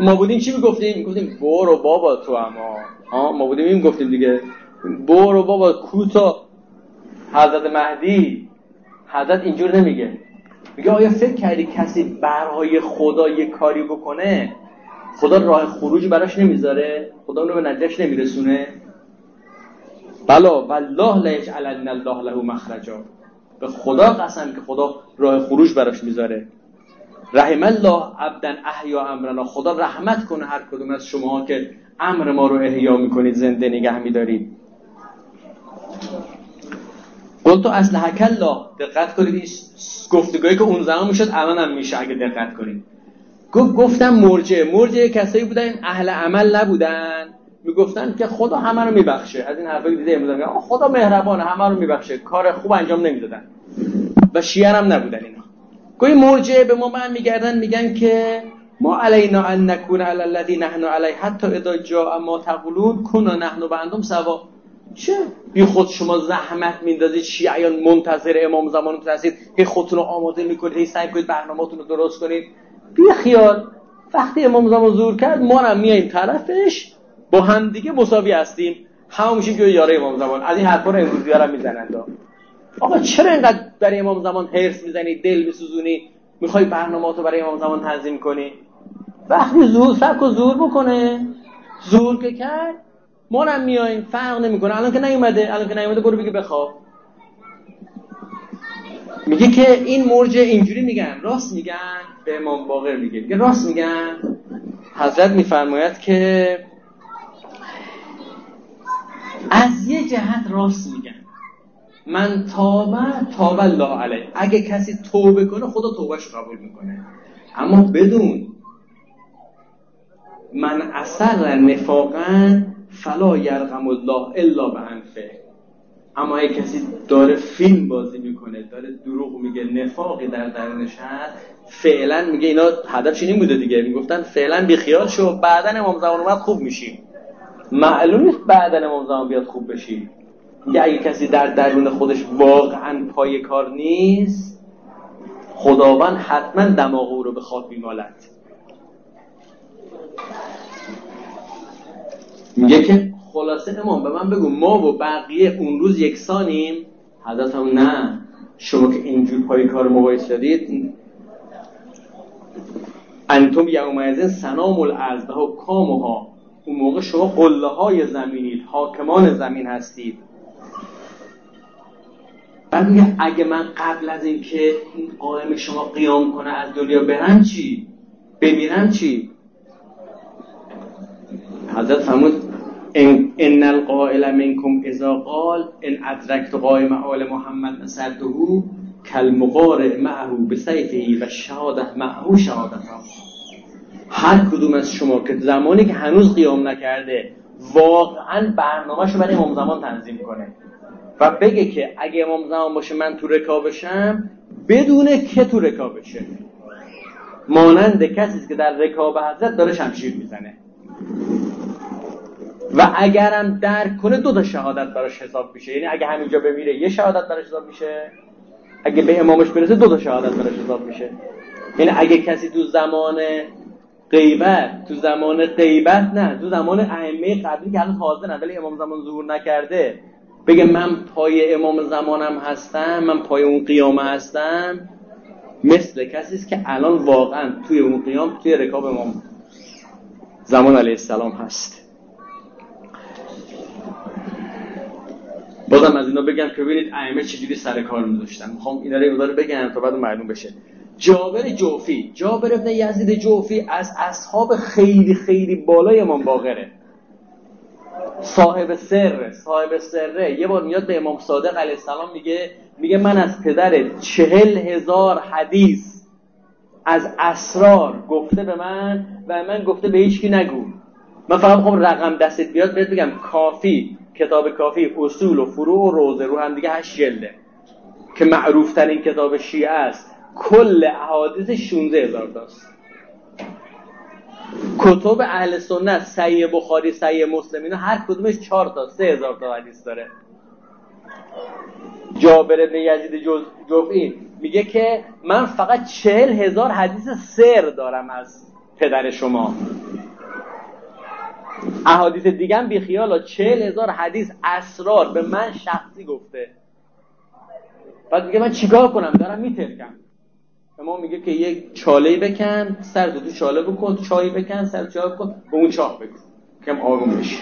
ما بودیم چی می‌گفتیم؟ می‌گفتیم برو بابا تو اما. ها ما بودیم این گفتیم دیگه. برو بابا کوتا حضرت مهدی. حضرت اینجور نمیگه. میگه آیا فکر کردی کسی برای خدا یه کاری بکنه؟ خدا راه خروج براش نمی‌ذاره؟ خدا اونو به نجش نمیرسونه؟ بلا والله لا یجعلن الله له مخرجا. به خدا قسم که خدا راه خروج براش می‌ذاره. رحم الله عبدا احیا امرنا. خدا رحمت کنه هر کدوم از شما که امر ما رو احیا می‌کنید زنده نگه میدارید. قلت تو اصل الله. دقت کنید این گفتگوهی که اون زمان می‌شد الان هم میشه اگه دقت کنید. گفتم مرجع. مرجع کسایی بودن؟ اهل عمل نبودن. می‌گفتن که خدا همه رو میبخشه. از این حرفایی دیده امروز خدا مهربانه همه رو میبخشه. کار خوب انجام نمی‌دادن. و شیعه هم نبودن اینا. گوی مرجع به ما من میگردن میگن که ما علینا ان نکون علی الذی نحن علی حتی اذا جاء ما تقولون کنا نحن و انتم سوا. چه؟ بی خود شما زحمت میندازید شیعیان منتظر امام زمان هستید. هی خودتون رو آماده می‌کنید هی سعی کنید برنامه‌تون رو درست کنید. بی خیال وقتی امام زمان زور کرد ما هم میایم طرفش با هم دیگه مساوی هستیم. همه میشیم که یاره امام زمان. از این حرفا رو امروزی ها می‌زنند. آقا چرا اینقدر برای امام زمان هرس می‌زنی؟ دل میسوزونی؟ می‌خوای برنامه برای امام زمان تنظیم کنی؟ وقتی زور سبک و زور بکنه. زور که کرد ما هم میاییم فرق نمی‌کنه. الان که نیومده الان که نیومده برو بگی بخواب. میگه که این مرجع اینجوری میگن. راست میگن به امام باقر میگه. میگه راست میگن. حضرت میفرماید که از یه جهت راست میگن. من تابه تابه الله علیه. اگه کسی توبه کنه خدا توبهش قبول می‌کنه. اما بدون من اثر نفاقا فلا یرغم الله الا به انفه. اما اگه کسی داره فیلم بازی می‌کنه داره دروغ میگه نفاقی در درونش هست فعلا میگه اینا هدفش این بوده دیگه. می‌گفتن فعلا بیخیال شو بعدا امام زمان اومد خوب میشیم. معلوم نیست بعدا امام زمان بیاد خوب بشی میگه اگه کسی در درون خودش واقعا پای کار نیست خداوند حتما دماغ او رو به خاک میمالد میگه که خلاصه امام به من بگو ما و بقیه اون روز یکسانیم؟ حضرت هم نه. شما که اینجور پای کار مقایس شدید انتم یومئذ سنام الارض ها کامها. اون موقع شما قله های زمینید حاکمان زمین هستید. بعد میگه اگه من قبل از اینکه این قائم شما قیام کنه از دنیا برم چی؟ بمیرم چی؟ حضرت فرمود ان ان القائل منکم اذا قال ان ادرکت قائم آل محمد نصرته کالمقارع معه بسیفه و شهادت معه شهادت. هر کدوم از شما که زمانی که هنوز قیام نکرده واقعا برنامهشو برای امام زمان تنظیم کنه. و بگه که اگه امام زمان باشه من تو رکابشم بدونه که تو رکابشه مانند کسی که در رکاب حضرت داره شمشیر می‌زنه. و اگرم درک کنه دو تا شهادت براش حساب میشه. یعنی اگه همینجا بمیره یه شهادت براش حساب میشه. اگه به امامش برسه دو تا شهادت براش حساب میشه. یعنی اگه کسی تو زمان غیبت تو زمان غیبت نه تو زمان ائمه قبلی که هنوز حاضرن ولی امام زمان ظهور نکرده بگه من پای امام زمانم هستم من پای اون قیامه هستم. مثل کسی است که الان واقعا توی اون قیام توی رکاب امام زمان علیه السلام هست. بازم از اینا بگم که ببینید ائمه چجوری سر کار میذاشتن. می‌خوام اینا رو بگم تا بعد معلوم بشه. جابر جوفی جابر ابن یزید جوفی از اصحاب خیلی خیلی بالای امام باقره. صاحب سر صاحب سره. یه بار میاد به امام صادق علیه السلام میگه میگه من از پدر چهل هزار حدیث از اسرار گفته به من و من گفته به هیچکی نگو. من فقط می‌خوام رقم دستت بیاد بهت بگم کافی کتاب کافی اصول و فروع و روزه رو هم دیگه هشت جلده. که معروف ترین کتاب شیعه است. کل احادیث 16 هزار تاست. کتب اهل سنت سعی بخاری سعی مسلم اینا هر کدومش 4 تا 3 هزار تا حدیث داره. جابر بن یزید جوفی میگه که من فقط چهل هزار حدیث سر دارم از پدر شما. احادیث دیگه هم بیخیال چهل هزار حدیث اسرار به من شخصی گفته. بعد میگه من چیکار کنم؟ دارم میترکم. ما میگه که یک چاله بکن سر تو چاله بکن چای بکن سر چای بکن به اون چاه بکن کم آروم بشه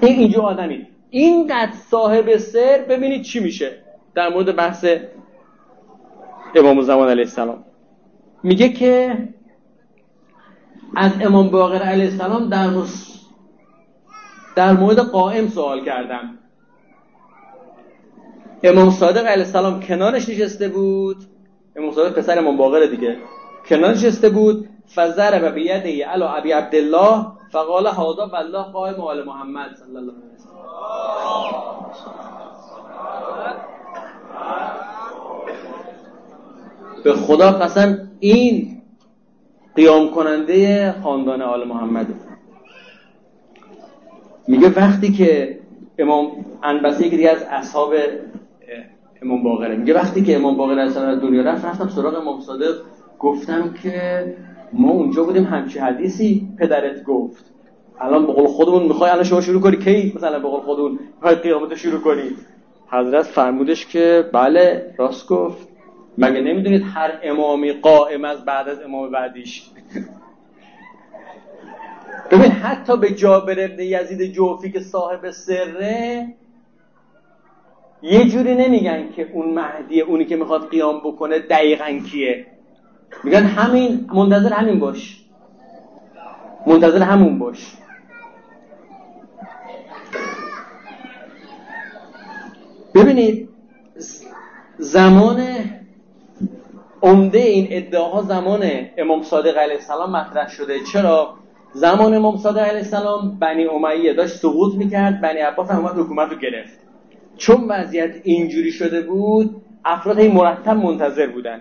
این اینجا آدمی اینقدر صاحب سر ببینید چی میشه. در مورد بحث امام زمان علیه السلام. میگه که از امام باقر علیه السلام در, در مورد قائم سوال کردم. امام صادق علیه السلام کنارش نشسته بود. صادق پسر امام باقر دیگه. کنار نشسته بود. فزر و بیده علا ابی عبدالله فقال هادا بالله قائم آل محمد صلی الله علیه به خدا قسم این قیام کننده خاندان آل محمد. میگه وقتی که امام انبسی یکی از اصحاب امام باقره. میگه وقتی که امام باقر از دنیا رفت رفتم سراغ امام صادق. گفتم که ما اونجا بودیم همچی حدیثی پدرت گفت. الان به قول خودمون می‌خوای الان شما شروع کنی؟ کی مثلا به قول خودمون می‌خوای قیامت شروع کنی؟ حضرت فرمودش که بله راست گفت. مگه نمی‌دونید هر امامی قائم از بعد از امام بعدیش؟ ببین حتی به جابر ابن یزید جوفی که صاحب سره یه جوری نمیگن که اون مهدی اونی که می‌خواد قیام بکنه دقیقا کیه. میگن همین منتظر همین باش. منتظر همون باش. ببینید زمان عمده این ادعاها زمان امام صادق علیه السلام مطرح شده. چرا؟ زمان امام صادق علیه السلام بنی امیه داشت سقوط می‌کرد بنی عباس هم اومد حکومت رو گرفت. چون وضعیت اینجوری شده بود افراد این مرتب منتظر بودن.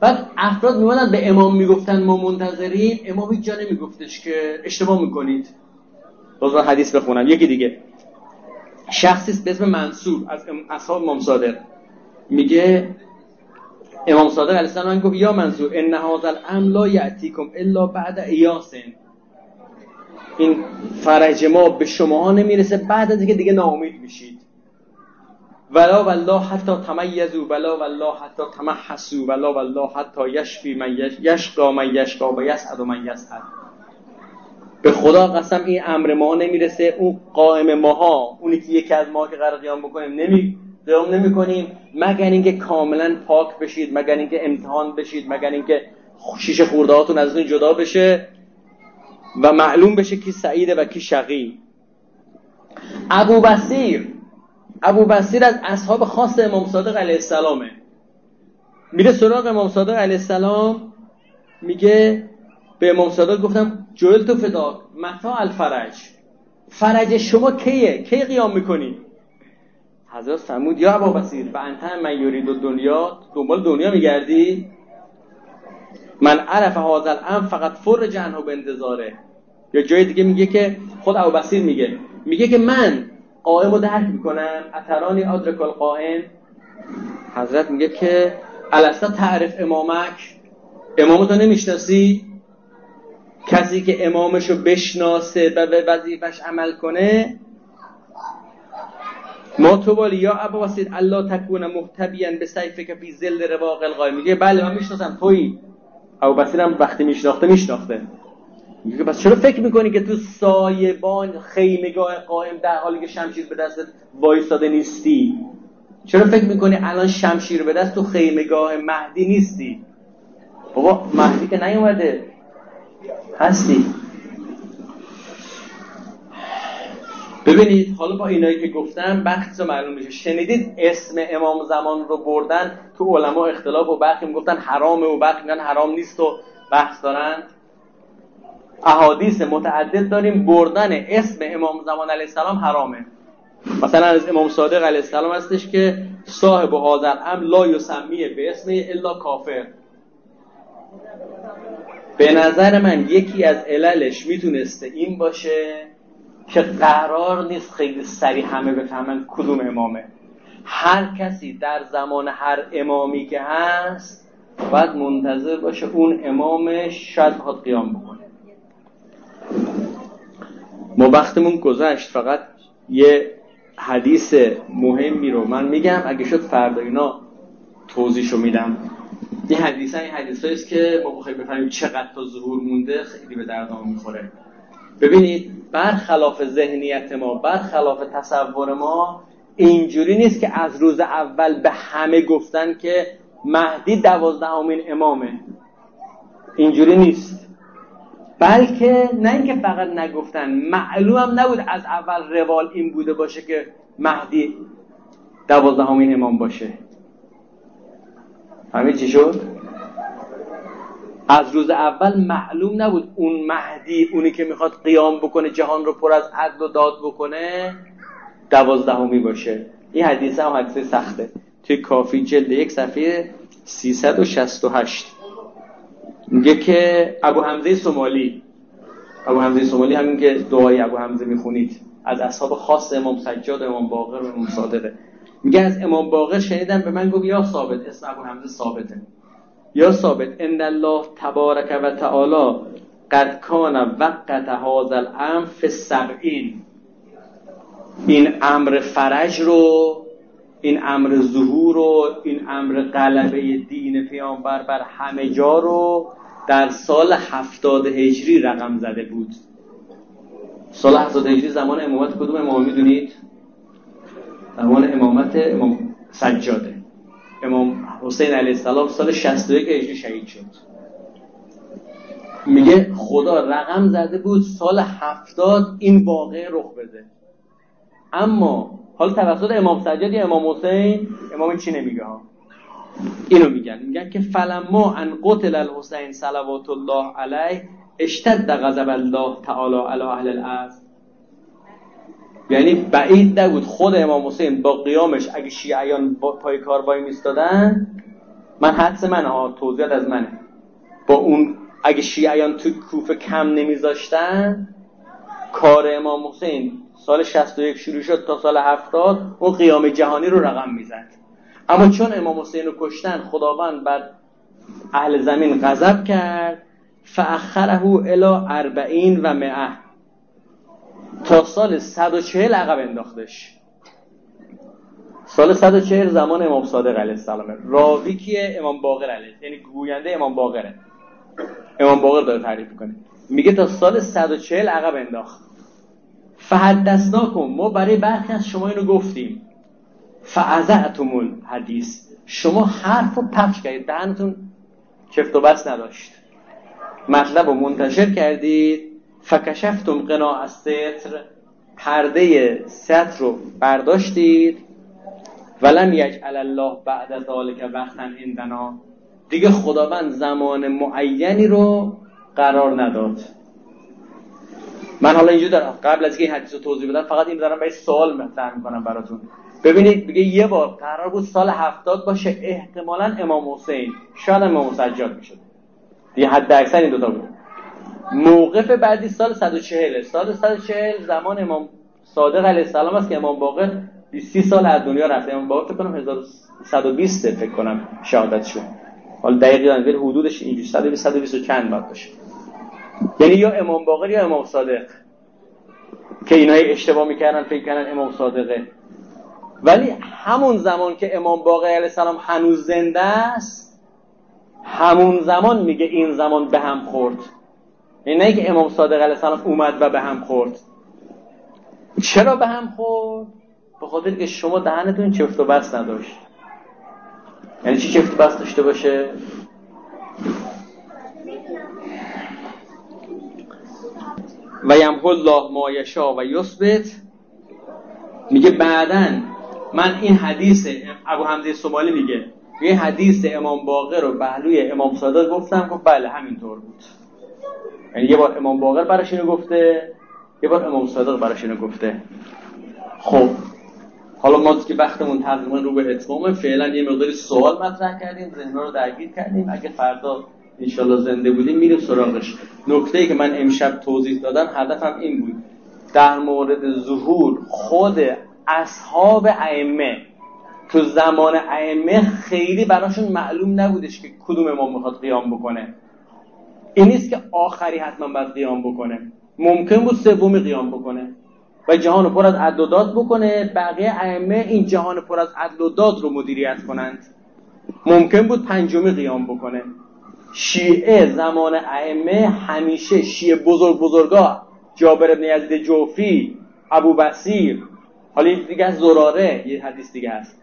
بعد افراد میمدن به امام می‌گفتن ما منتظریم امام هیچ جا نمیگفتش که اشتباه می‌کنید. باز حدیث بخونم. یکی دیگه. شخصی به اسم منصور از اصحاب امام صادق. میگه امام صادق علیه السلام گفت یا منصور ان هذا الامر لا یاتیکم الا بعد ایاسن این فرج ما به شما نمی‌رسه بعد از اینکه دیگه ناامید میشید. ولا والله حتی تمیزو ولا والله حتی تمحسو ولا والله حتی یشفی من یشقا من یشقا و یسعد من یسعد. به خدا قسم این امر ما نمی‌رسه اون قائم ماها اونی که یکی از ما که قرار قیام بکنیم نمی قیام نمی کنیم. مگر اینکه کاملا پاک بشید مگر اینکه امتحان بشید مگر اینکه شیشه خورده هاتون از اون جدا بشه و معلوم بشه کی سعیده و کی شقی. ابو بسیر ابو بسیر از اصحاب خاص امام صادق علیه السلامه. میره سراغ امام صادق علیه السلام میگه به امام صادق گفتم جویل تو فداک متا الفرج. فرج شما کیه؟ کی قیام می‌کنی؟ حضرت فرمود یا ابا بسیر و انت من یورید دنیا دنبال دنیا میگردی؟ من عرف هذا الامر فقط فر جنه به انتظاره. یا جای دیگه میگه که خود ابو بسیر میگه. میگه که من قائم رو درک می‌کنم اترانی آدرک القائم. حضرت میگه که الاستا تعرف امامک. امامتو نمی‌شناسی؟ کسی که امامشو بشناسه و به وظیفش عمل کنه؟ ما تو بالی یا ابا واسید الله تکون محتبیان به سیفه که فی زل رواق القائم. میگه بله من می‌شناسم تویی. ابو بسیرم وقتی میشناخته میشناخته. میگه پس چرا فکر می‌کنی که تو سایبان خیمگاه قائم در حالی که شمشیر به دستت وایستاده نیستی؟ چرا فکر می‌کنی الان شمشیر به دست تو خیمگاه مهدی نیستی؟ بابا مهدی که نیومده. هستی. ببینید حالا با اینایی که گفتم بحث معلوم میشه. شنیدید اسم امام زمان رو بردن؟ تو علما اختلاف و برخی می‌گفتن حرامه و برخی میگن حرام نیست و بحث دارن. احادیث متعدد داریم. بردن اسم امام زمان علیه السلام حرامه. مثلا از امام صادق علیه السلام هستش که صاحب هذا ام لا یسمیه به اسم الا کافر. به نظر من یکی از عللش می‌تونسته این باشه که قرار نیست خیلی سریع همه بفهمن کدوم امامه. هر کسی در زمان هر امامی که هست باید منتظر باشه اون امامش شاید بخواد قیام بکنه. ما وقتمون گذشت فقط یه حدیث مهمی رو من میگم. اگه شد فردا اینا توضیحشو میدم. این حدیث این حدیث است که ما بخوایم بفهمیم چقدر تا ظهور مونده خیلی به دردام می‌خوره. ببینید برخلاف ذهنیت ما برخلاف تصور ما اینجوری نیست که از روز اول به همه گفتن که مهدی دوازدهمین امامه. اینجوری نیست. بلکه نه اینکه فقط نگفتن معلوم نبود از اول روال این بوده باشه که مهدی دوازدهمین امام باشه. همه چی شد؟ از روز اول معلوم نبود اون مهدی اونی که می‌خواد قیام بکنه جهان رو پر از عدل و داد بکنه دوازدهمی باشه. این حدیث هم حدیث سخته. توی کافی جلد یک صفحه 368 میگه که ابو حمزه سومالی. ابو حمزه سومالی همین که دعای ابو حمزه می‌خونید. از اصحاب خاص امام سجاد امام باقر و امام صادقه. میگه از امام باقر شنیدم به من گفت یا ثابت اسم ابو حمزه ثابته. یا ثابت ان الله تبارک و تعالی قد کان وقت هذا الامر فی این امر فرج رو این امر ظهور رو این امر غلبه دین پیامبر بر همه جا رو در سال هفتاد هجری رقم زده بود. سال هفتاد هجری زمان امامت کدوم امام می‌دونید؟ زمان امامت امام سجاده. امام حسین علیه السلام سال 61 هجری شهید شد. میگه خدا رقم زده بود سال هفتاد این واقع رخ بده. اما حالا توسط امام سجاد یا امام حسین امام چی نمیگه ها؟ اینو میگن. میگن که فلما ان قتل الحسین صلوات الله علیه اشتد غضب الله تعالی علی اهل الارض. یعنی بعید نبود خود امام حسین با قیامش اگه شیعیان با پای کار وای میستادن من حدس من ها توضیحات از منه. با اون اگه شیعیان تو کوفه کم نمیذاشتن کار امام حسین سال 61 شروع شد تا سال 70 اون قیام جهانی رو رقم می‌زد. اما چون امام حسین رو کشتن خداوند بر اهل زمین غضب کرد فاخره الی اربعین و مئه. تا سال 140 عقب انداختش. سال 140 زمان امام صادق علیه السلام. راوی کیه؟ امام باقر علیه. یعنی گوینده امام باقره. امام باقر داره تعریف می‌کنه. میگه تا سال 140 عقب انداخت. فحدثناکم. ما برای برخی از شما اینو گفتیم. فعزعتمون حدیث. شما حرف رو پخش کردید. دهنتون چفت و بس نداشت. مطلب رو منتشر کردید. فکشفتم قناع از ستر. پرده ستر رو برداشتید. ولم یجعل الله بعد ذالک وقتا عندنا. دیگه خداوند زمان معینی رو قرار نداد. من حالا اینجا دارم. قبل از که این حدیث رو توضیح بدم فقط این دارم به سوال مطرح می‌کنم براتون. ببینید میگه یه بار قرار بود سال هفتاد باشه احتمالا امام حسین. شاید امام سجاد می‌شد. دیگه حد اکثر این دوتا بود. موقف بعدی سال 140 سال 140 زمان امام صادق علیه السلام است که امام باقر 30 سال از دنیا رفته امام باقر فکر کنم 1120 فکر کنم شهادتشون حالا دقیقی ولی حدودش اینجوری 120 120 چند باید باشه. یعنی یا امام باقر یا امام صادق. که اینای اشتباه می‌کردن فکر کردن امام صادقه. ولی همون زمان که امام باقر علیه السلام هنوز زنده است همون زمان میگه این زمان به هم خورد. یعنی نه که امام صادق علیه السلام اومد و به هم خورد. چرا به هم خورد؟ به خاطر که شما دهنتون چفت و بس نداشت. یعنی چی چفت و بس داشته باشه؟ و یمحو الله ما یشا و یثبت. میگه بعدا من این حدیث ابو حمزه سومالی میگه یه حدیث امام باقر و پهلوی امام صادق گفتم گفت بله همینطور بود. یعنی یه بار امام باقر براش اینو گفته یه بار امام صادق براش اینو گفته. خب حالا ما که وقتمون تقریبا رو به اتمامه فعلا یه مقداری سوال مطرح کردیم ذهنها رو درگیر کردیم. اگه فردا انشالله زنده بودیم میریم سراغش. نکته ای که من امشب توضیح دادم هدفم این بود. در مورد ظهور خود اصحاب ائمه. تو زمان ائمه خیلی براشون معلوم نبودش که کدوم امام می‌خواد قیام بکنه. این نیست که آخری حتما باید قیام بکنه. ممکن بود سومی قیام بکنه. و جهان پر از عدل و داد بکنه. بقیه ائمه این جهان پر از عدل و داد رو مدیریت کنند. ممکن بود پنجمی قیام بکنه. شیعه زمان ائمه همیشه شیعه بزرگ بزرگا جابر ابن یزید جوفی ابو بسیر حالا دیگه از زراره یه حدیث دیگه هست.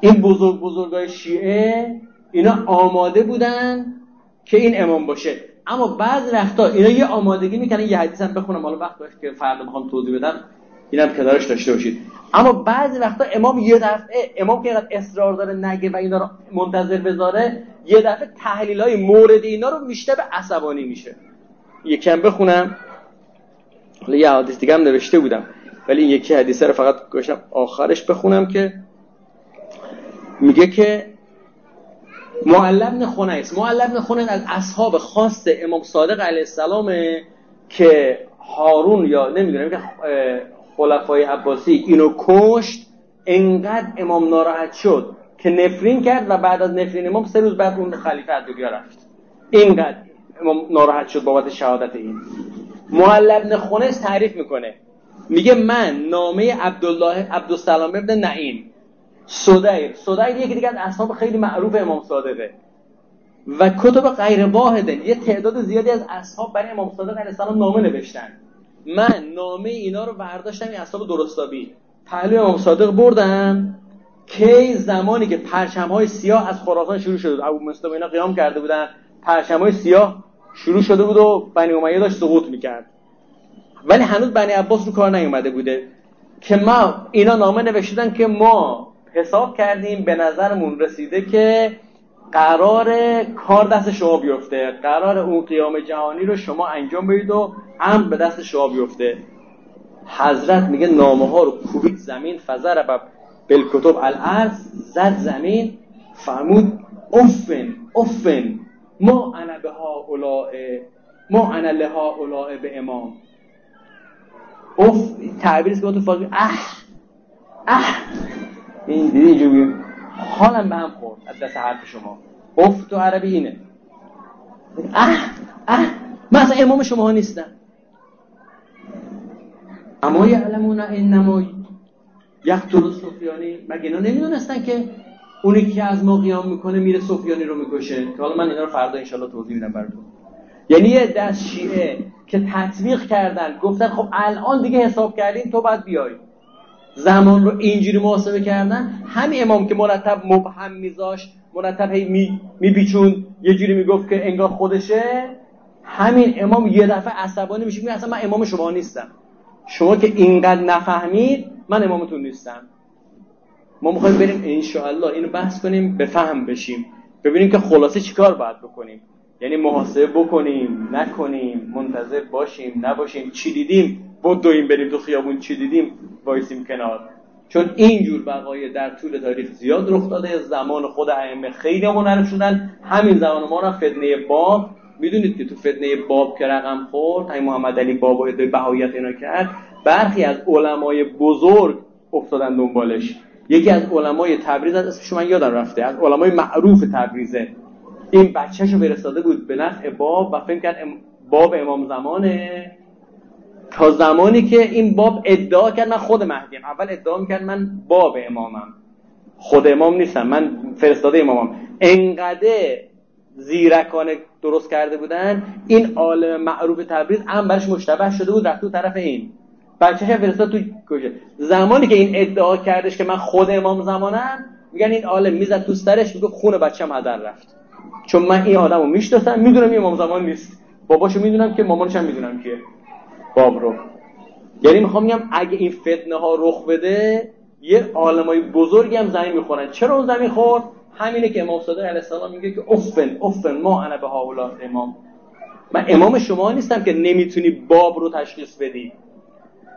این بزرگ بزرگای شیعه اینا آماده بودن که این امام باشه. اما بعض وقتا اینا یه آمادگی می‌کنن یه حدیث هم بخونم حالا وقت باشه که فردا می‌خوام توضیح بدم. اینم کنارش داشته باشید. اما بعضی وقتا امام یه دفعه امام که اینقدر اصرار داره نگه و اینا رو منتظر بذاره یه دفعه تحلیل های مورد اینا رو میشته به عصبانی میشه. یکم بخونم. حالا یه حدیث دیگه هم نوشته بودم ولی این یکی حدیثه رو فقط گوشم آخرش بخونم که میگه که معلم خنیس معلم خنیس از اصحاب خاص امام صادق علیه السلام که هارون یا نمی‌دونم که خلفای عباسی اینو کشت انقدر امام ناراحت شد که نفرین کرد و بعد از نفرین امام سه روز بعد اون خلیفه از دنیا رفت. اینقدر امام ناراحت شد بابت شهادت این. معلم خنیس تعریف می‌کنه. میگه من نامه عبدالله عبدالسلام ابن نعیم صدیر صدیر یکی دیگه از اصحاب خیلی معروف امام صادقه. و کتب غیر واحده یه تعداد زیادی از اصحاب برای امام صادق علیه السلام نامه نوشتن. من نامه اینا رو برداشتم این اصحاب درستابی. پهلوی امام صادق بردم کی زمانی که پرچم های سیاه از خراسان شروع شد ابو مسلم اینا قیام کرده بودن پرچم های سیاه شروع شده بود و بنی امیه داشت سقوط می‌کرد. ولی هنوز بنی عباس رو کار نیومده بوده که ما اینا نامه نوشتن که ما حساب کردیم به نظرمون رسیده که قرار کار دست شما بیفته. قرار اون قیام جهانی رو شما انجام بدید و هم به دست شما بیفته. حضرت میگه نامه ها رو کوبید زمین فزر بالکتب الارض زد زمین فرمود افن افن ما انا به ها ما انا لها اولاء به امام. اف تعبیرش که تو اه اه این دیدی اینجوری حالم به هم خورد از دست حرف شما. اف تو عربی اینه. اه اه من اصلا امام شما ها نیستم. اما یعلمون انما یقتل سفیانی. مگه اینا نمی‌دونستن که اونی که از ما قیام می‌کنه میره سفیانی رو می‌کشه؟ که حالا من اینا رو فردا انشالله توضیح میدم براتون. یعنی یه دست شیعه که تطبیق کردن گفتن خب الان دیگه حساب کردین تو باید بیای. زمان رو اینجوری محاسبه کردن همین امام که مرتب مبهم میذاش مرتب هی می یه جوری می‌گفت که انگار خودشه همین امام یه دفعه عصبانی میشه میگه اصلا من امام شما نیستم. شما که اینقدر نفهمید من امامتون نیستم. ما می‌خوایم بریم انشاءالله اینو بحث کنیم به فهم بشیم. ببینیم که خلاصه چیکار باید بکنیم. یعنی محاسبه بکنیم نکنیم منتظر باشیم نباشیم چی دیدیم. بدویم بریم تو خیابون چی دیدیم؟ وایسیم کنار. چون اینجور وقایع در طول تاریخ زیاد رخ داده زمان خود ائمه خیلی منحرف شدن. همین زمان ما را فتنه باب می‌دونید که تو فتنه باب که رقم خورد همین محمد علی باب و بهایت اینا کرد. برخی از علمای بزرگ افتادن دنبالش. یکی از علمای تبریز از اسمش من یادم رفته از علمای معروف تبریزه. این بچهشو فرستاده بود به نفع باب و فکر کرد باب امام زمانه. تا زمانی که این باب ادعا کرد من خود مهدیم. اول ادعا می‌کرد من باب امامم. خود امام نیستم من فرستاده امامم. انقدر زیرکانه درست کرده بودن این عالم معروف تبریز هم برش مشتبه شده بود رفت تو طرف این. بچه فرستاد تو کشه زمانی که این ادعا کردش که من خود امام زمانم میگن این عالم می‌زد تو سرش میگه خون بچه‌م هدر رفت. چون من این آدمو می‌شناسم می‌دونم این امام زمان نیست. باباشو می‌دونم که مامانش هم می‌دونم که باب رو. یعنی می‌خوام میگم اگه این فتنه ها رخ بده یه عالمای بزرگی هم زمین می‌خورن. چرا اون زمین خورد؟ همینه که امام صادق علیه السلام میگه که افن افن ما انا به هاولا امام. من امام شما نیستم که نمی‌تونی باب رو تشخیص بدی.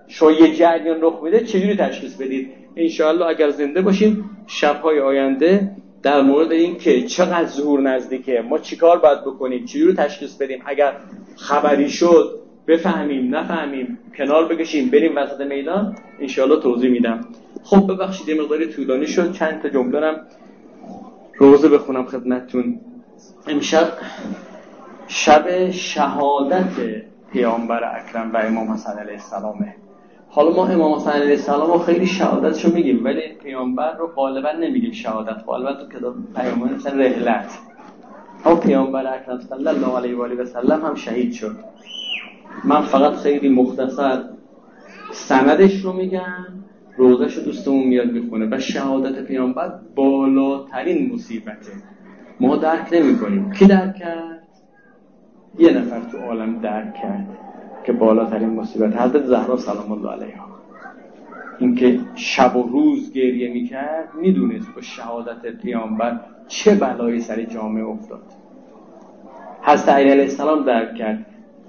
شما یه جریان رخ بده چجوری تشخیص بدید؟ انشاءالله اگر زنده باشیم شبهای آینده در مورد این که چقدر ظهور نزدیکه ما چیکار باید بکنیم؟ چجوری تشخیص بدیم؟ اگر خبری شد بفهمیم نفهمیم کنار بکشیم بریم وسط میدان انشاءالله توضیح میدم. خب ببخشید یه مقداری طولانی شد چند تا جمله روزه بخونم خدمتتون. امشب شب شهادت پیامبر اکرم و امام حسن علیه السلامه. حالا ما امام حسن علیه السلام رو خیلی شهادتشو میگیم ولی پیامبر رو غالبا نمیگیم شهادت غالبا تو کتاب پیامبر مثل رحلت. اما پیامبر اکرم صلی الله علیه و آله و سلم هم شهید شد. من فقط خیلی مختصر سندش رو میگم روزش رو دوستمون میاد می‌کنه و شهادت پیامبر بالاترین مصیبته. ما درک نمی کنیم کی درک کرد؟ یه نفر تو عالم درک کرد که بالاترین مصیبت. حضرت زهرا سلام الله علیها. اینکه شب و روز گریه می‌کرد می‌دونست با شهادت پیامبر چه بلایی سر جامعه افتاد. حضرت علی علیه السلام درک کرد.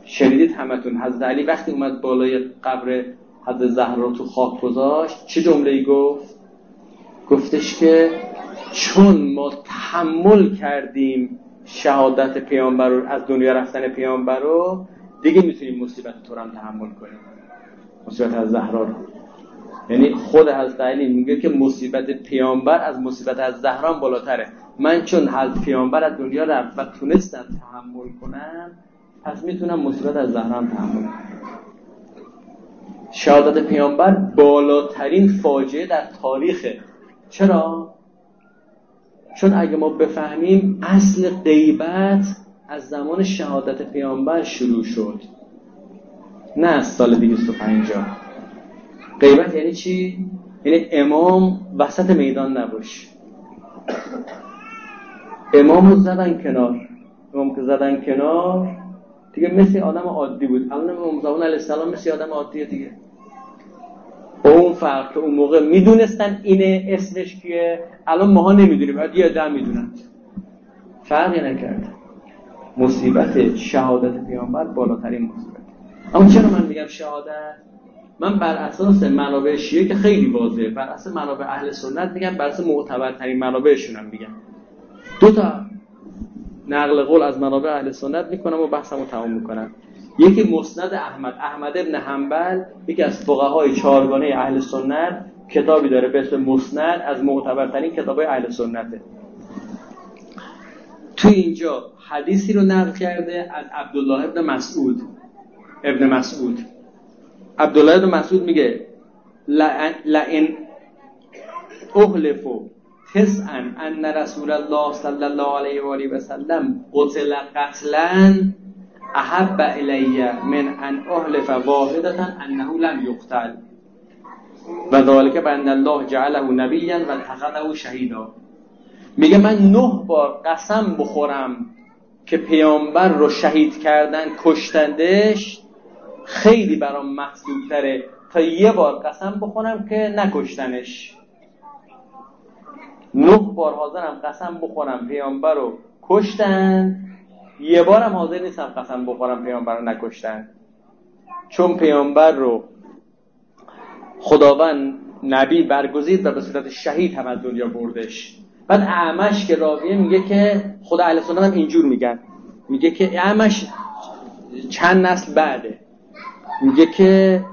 شنیدید همتون. حضرت علی وقتی اومد بالای قبر حضرت زهرا تو خاک گذاشت چه جمله ای گفت؟ گفتش که چون ما تحمل کردیم شهادت پیامبر از دنیا رفتن پیامبر رو دیگه می‌تونیم مصیبت تو هم تحمل کنیم. مصیبت از زهرا رو. یعنی خود حضرت علی میگه که مصیبت پیامبر از مصیبت از زهرا بالاتره. من چون حضرت پیامبر از دنیا رفت و تونستم تحمل کنم پس می‌تونم مصیبت از زهرا هم تحمل شهادت پیامبر بالاترین فاجعه در تاریخه. چرا؟ چون اگه ما بفهمیم اصل غیبت از زمان شهادت پیامبر شروع شد. نه از سال 250 غیبت یعنی چی؟ یعنی امام وسط میدان نباش. امام رو زدن کنار. امام که زدن کنار دیگه مثل آدم عادی بود. الان امام زمان علیه السلام مثل آدم عادیه دیگه. اون فرق که اون موقع می‌دونستن اینه اسمش کیه. الان ماها نمی‌دونیم بعد یه ده می‌دونن. فرقی نکرد. مصیبت شهادت پیامبر بالاترین مصیبت. اما چرا من میگم شهادت؟ من بر اساس منابع شیعه که خیلی واضحه. بر اساس منابع اهل سنت میگم بر اساس معتبرترین منابعشون هم میگم. دو تا نقل قول از منابع اهل سنت می‌کنم و بحثمو تمام می‌کنم. یکی مسند احمد. احمد ابن حنبل یکی از فقهای چهارگانه اهل سنت کتابی داره به اسم مسند از معتبرترین کتابای اهل سنته. تو اینجا حدیثی رو نقل کرده از عبدالله ابن مسعود. ابن مسعود. عبدالله ابن مسعود میگه لئن احلفو تسعا ان رسول الله صلی الله علیه و آله و سلم قتل قتلا احب الی من ان احلف واحدتا انه لم یقتل و ذالک بند الله جعله نبیا و اتخذه شهیدا میگه من نه بار قسم بخورم که پیامبر رو شهید کردن کشتندش خیلی برام مطلوب تره تا یه بار قسم بخورم که نکشتنش. نه بار حاضرم قسم بخورم پیامبر رو کشتن. یه بارم حاضر نیستم قسم بخورم پیامبر رو نکشتن. چون پیامبر رو خداوند نبی برگزید و به صورت شهید هم از دنیا بردش. بعد اعمش که راویه میگه که خدا اهل سنت هم اینجور میگن. میگه که اعمش چند نسل بعده. میگه که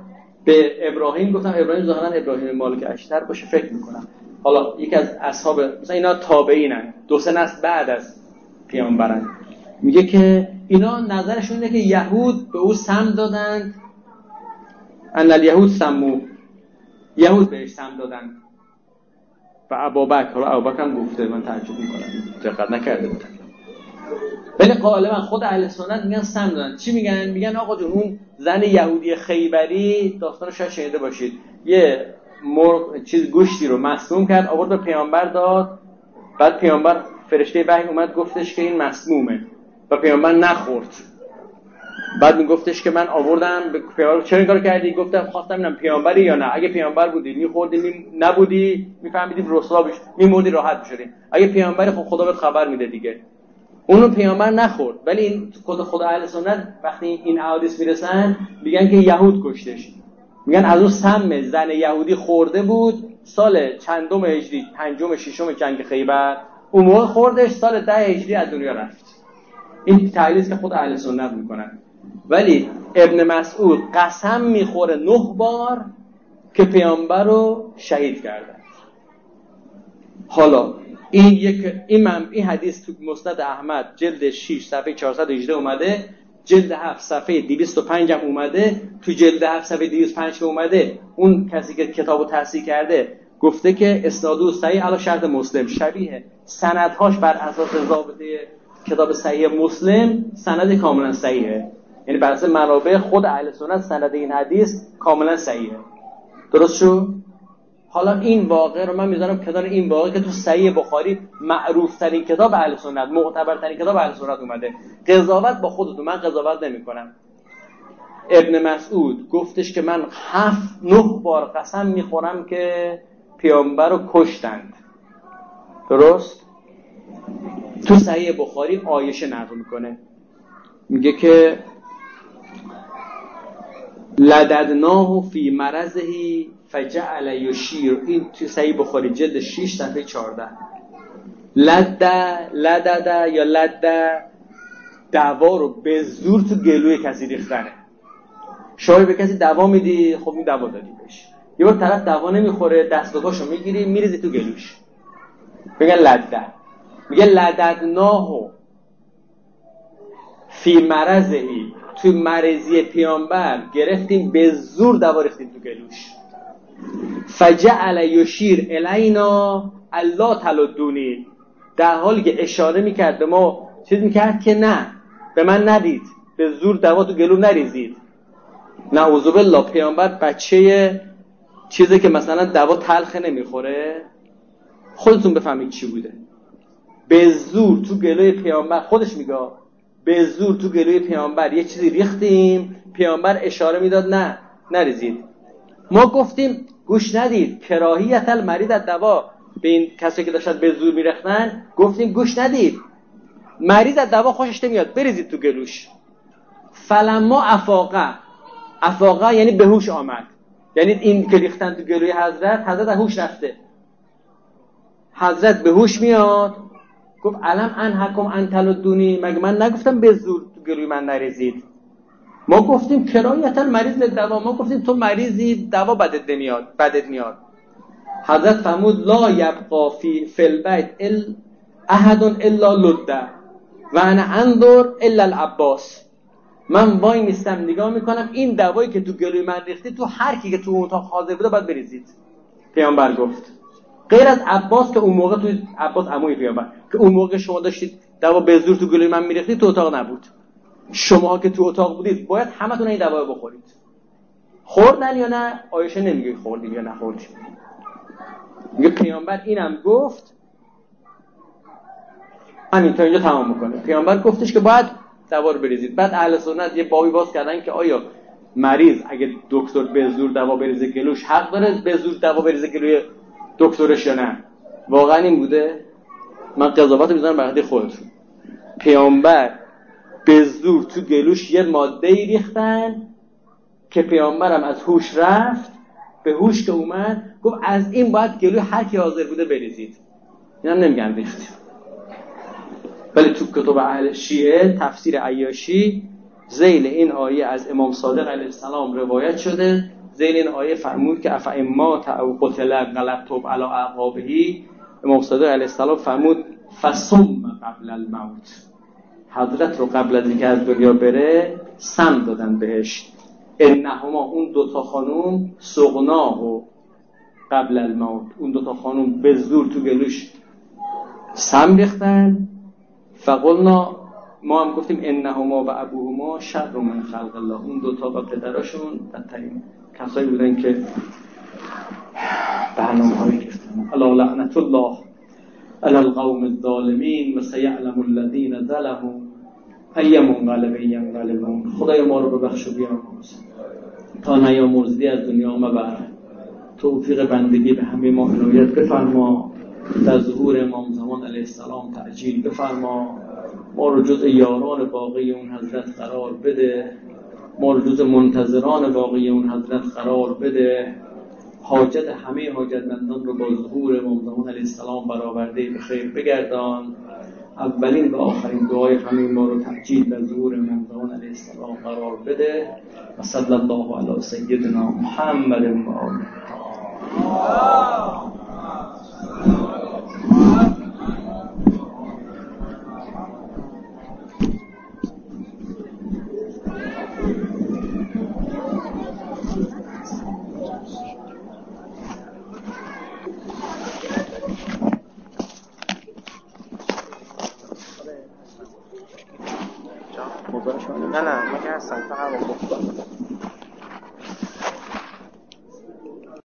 به ابراهیم گفتم ابراهیم ظاهرا ابراهیم مالک اشتر باشه فکر می‌کنم. حالا یکی از اصحاب مثلا اینا تابعینن. دو سه نسل بعد از پیامبرن. میگه که اینا نظرشون اینه که یهود به او سم دادند. ان الیهود سمو. یهود بهش سم دادن و ابابکر حالا ابابکر هم گفته من تعجب می‌کنم. دقت نکرده بودم. ولی غالبا خود اهل سنت میگن سم دادن. چی میگن؟ میگن آقا جون اون زن یهودی خیبری داستان شاید شنیده باشید. یه مرغ چیز گوشتی رو مصوم کرد آورد به پیامبر داد. بعد پیامبر فرشته وحی اومد گفتش که این مسمومه و پیامبر نخورد. بعد میگفتش که من آوردم به پیامبر. چرا این کار کردی؟ گفتم خواستم اینم پیامبری یا نه. اگه پیامبر بودی میخوردی می... نبودی میفهمیدیم رسوا بش میمردی راحت بشدی اگه پیامبری خب خدا بهت خبر میده دیگه. اونو پیامبر نخورد. ولی این خود خدا اهل سنت وقتی این احادیث می‌رسن میگن که یهود کشتش. میگن از اون سم زن یهودی خورده بود سال چندم هجری پنجم ششم جنگ خیبر. اون موقع خوردش سال ده هجری از دنیا رفت. این تحلیلی که خود اهل سنت می‌کنن. ولی ابن مسعود قسم می‌خوره نه بار که پیامبر رو شهید کردن حالا این یک این, این حدیث تو مسند احمد جلد 6 صفحه 418 اومده. جلد 7 صفحه 205 هم اومده تو جلد 7 صفحه 205 که اومده اون کسی که کتابو تصحیح کرده گفته که اسنادو صحیح علی شرط مسلم. شبیه سندهاش بر اساس ضابطه کتاب صحیح مسلم سند کاملا صحیحه. یعنی بر اساس منابع خود اهل سنت سند این حدیث کاملا صحیحه. درست شو حالا این واقع رو من می‌ذارم کنار این واقع که تو صحیح بخاری معروف ترین کتاب اهل سنت معتبر ترین کتاب اهل سنت اومده. قضاوت با خودتون من قضاوت نمی‌کنم. ابن مسعود گفتش که من هفت نه بار قسم می‌خورم که پیامبر رو کشتند. درست؟ تو صحیح بخاری آیشه نقل می‌کنه. میگه که لددناه فی مرضهی فجعل یشیر. این تو صحیح بخاری جلد 6 صفحه 14 لد لدد یا لد دوا رو به زور تو گلوی کسی ریختنه. شما به کسی دوا میدی خب این دوا دادی بهش. یه بار طرف دوا نمی‌خوره دست و می‌گیری میریزی تو گلوش. بگن لده میگه لددناهو فی مرضهی تو مرضی پیامبر گرفتیم به زور دوا ریختیم تو گلوش. فجعل یشیر الینا الله تلدونی. در حالی که اشاره می‌کرد به ما چیز می‌کرد که نه به من ندید به زور دوا تو گلو نریزید. نعوذ بالله پیامبر بچه چیزی که مثلا دوا تلخه نمی‌خوره. خودتون بفهمید چی بوده. به زور تو گلوی پیامبر خودش میگه به زور تو گلوی پیامبر. یه چیزی ریختیم پیامبر اشاره می‌داد نه نریزید. ما گفتیم گوش ندید کراهیت المرید دوا. به این کسی که داشتن به زور میرختن گفتیم گوش ندید. مریض از دوا خوشش نمیاد بریزید تو گلوش. فلما افاقه. افاقه یعنی به هوش آمد. یعنی این که ریختن تو گلوی حضرت حضرت هوش رفته. حضرت به هوش میاد. گفت علم ان حکم ان دونی مگه من نگفتم به زور تو گلوی من نریزید؟ ما گفتیم کرایتا مریض دوا ما گفتیم تو مریضی دوا بدت نمیاد بدت میاد. حضرت فرمود لا یبقا فی البیت ال احد الا لده. و انا انظر الا العباس. من وای نیستم نگاه می‌کنم این دوایی که تو گلوی من ریختی تو هر کی که تو اتاق حاضر بوده باید بریزید. پیامبر گفت. غیر از عباس که اون موقع تو عباس عموی پیامبر که اون موقع شما داشتید دوا به زور تو گلوی من میریختید تو اتاق نبود. شما که تو اتاق بودید باید همتون این دوا بخورید. خوردن یا نه؟ آیشه نمیگه خوردیم یا نخوردیم میگه پیامبر اینم گفت. همین تا اینجا تمام می‌کنه. پیامبر گفتش که باید دوا رو بریزید. بعد اهل سنت یه بابی باز کردن که آیا مریض اگه دکتر به زور دوا بریزه گلوش حق داره به زور دوا بریزه گلوی دکترش یا نه؟ واقعا این بوده؟ من قضاوت می‌ذارم برای خودتون. پیامبر به زور تو گلوش یه ماده ای ریختن که پیامبرم از هوش رفت به هوش که اومد گفت از این باید گلوی هر کی حاضر بوده بریزید. اینم نمیگن ریخت ولی تو کتب اهل شیعه تفسیر عیاشی زیل این آیه از امام صادق علیه السلام روایت شده. زیل این آیه فرمود که اف ما او قتل غلبتم علی اعقابهی امام صادق علیه السلام فرمود فسم قبل الموت. حضرت رو قبل از اینکه از دنیا بره سم دادن بهش. انهما اون دوتا خانوم سغناه و قبل الموت اون دوتا خانوم به زور تو گلوش سم ریختن. فقلنا ما هم گفتیم انهما و ابوهما شر من خلق الله. اون دوتا و پدراشون بدترین کسایی بودن که برنامه هایی گفتن الا لعنت الله علی القوم الظالمین و سیعلم الذین ظلموا ای منقلب ینقلبون خدای ما رو ببخش و بیامرز تا نیامرزدی از دنیا مبر توفیق بندگی به همه ما عنایت بفرما. در ظهور امام زمان علیه السلام تعجیل بفرما. ما رو جز یاران باقی اون حضرت قرار بده. ما رو جز منتظران باقی اون حضرت قرار بده. حاجت همه حاجتمندان رو با ظهور امام زمان علیه السلام برآورده به خیر بگردان. اولین و آخرین دعای همه ما رو تحجیل به ظهور امام زمان علیه السلام قرار بده و صلی الله علی سیدنا محمد و آله. نه نه من که هستم فقط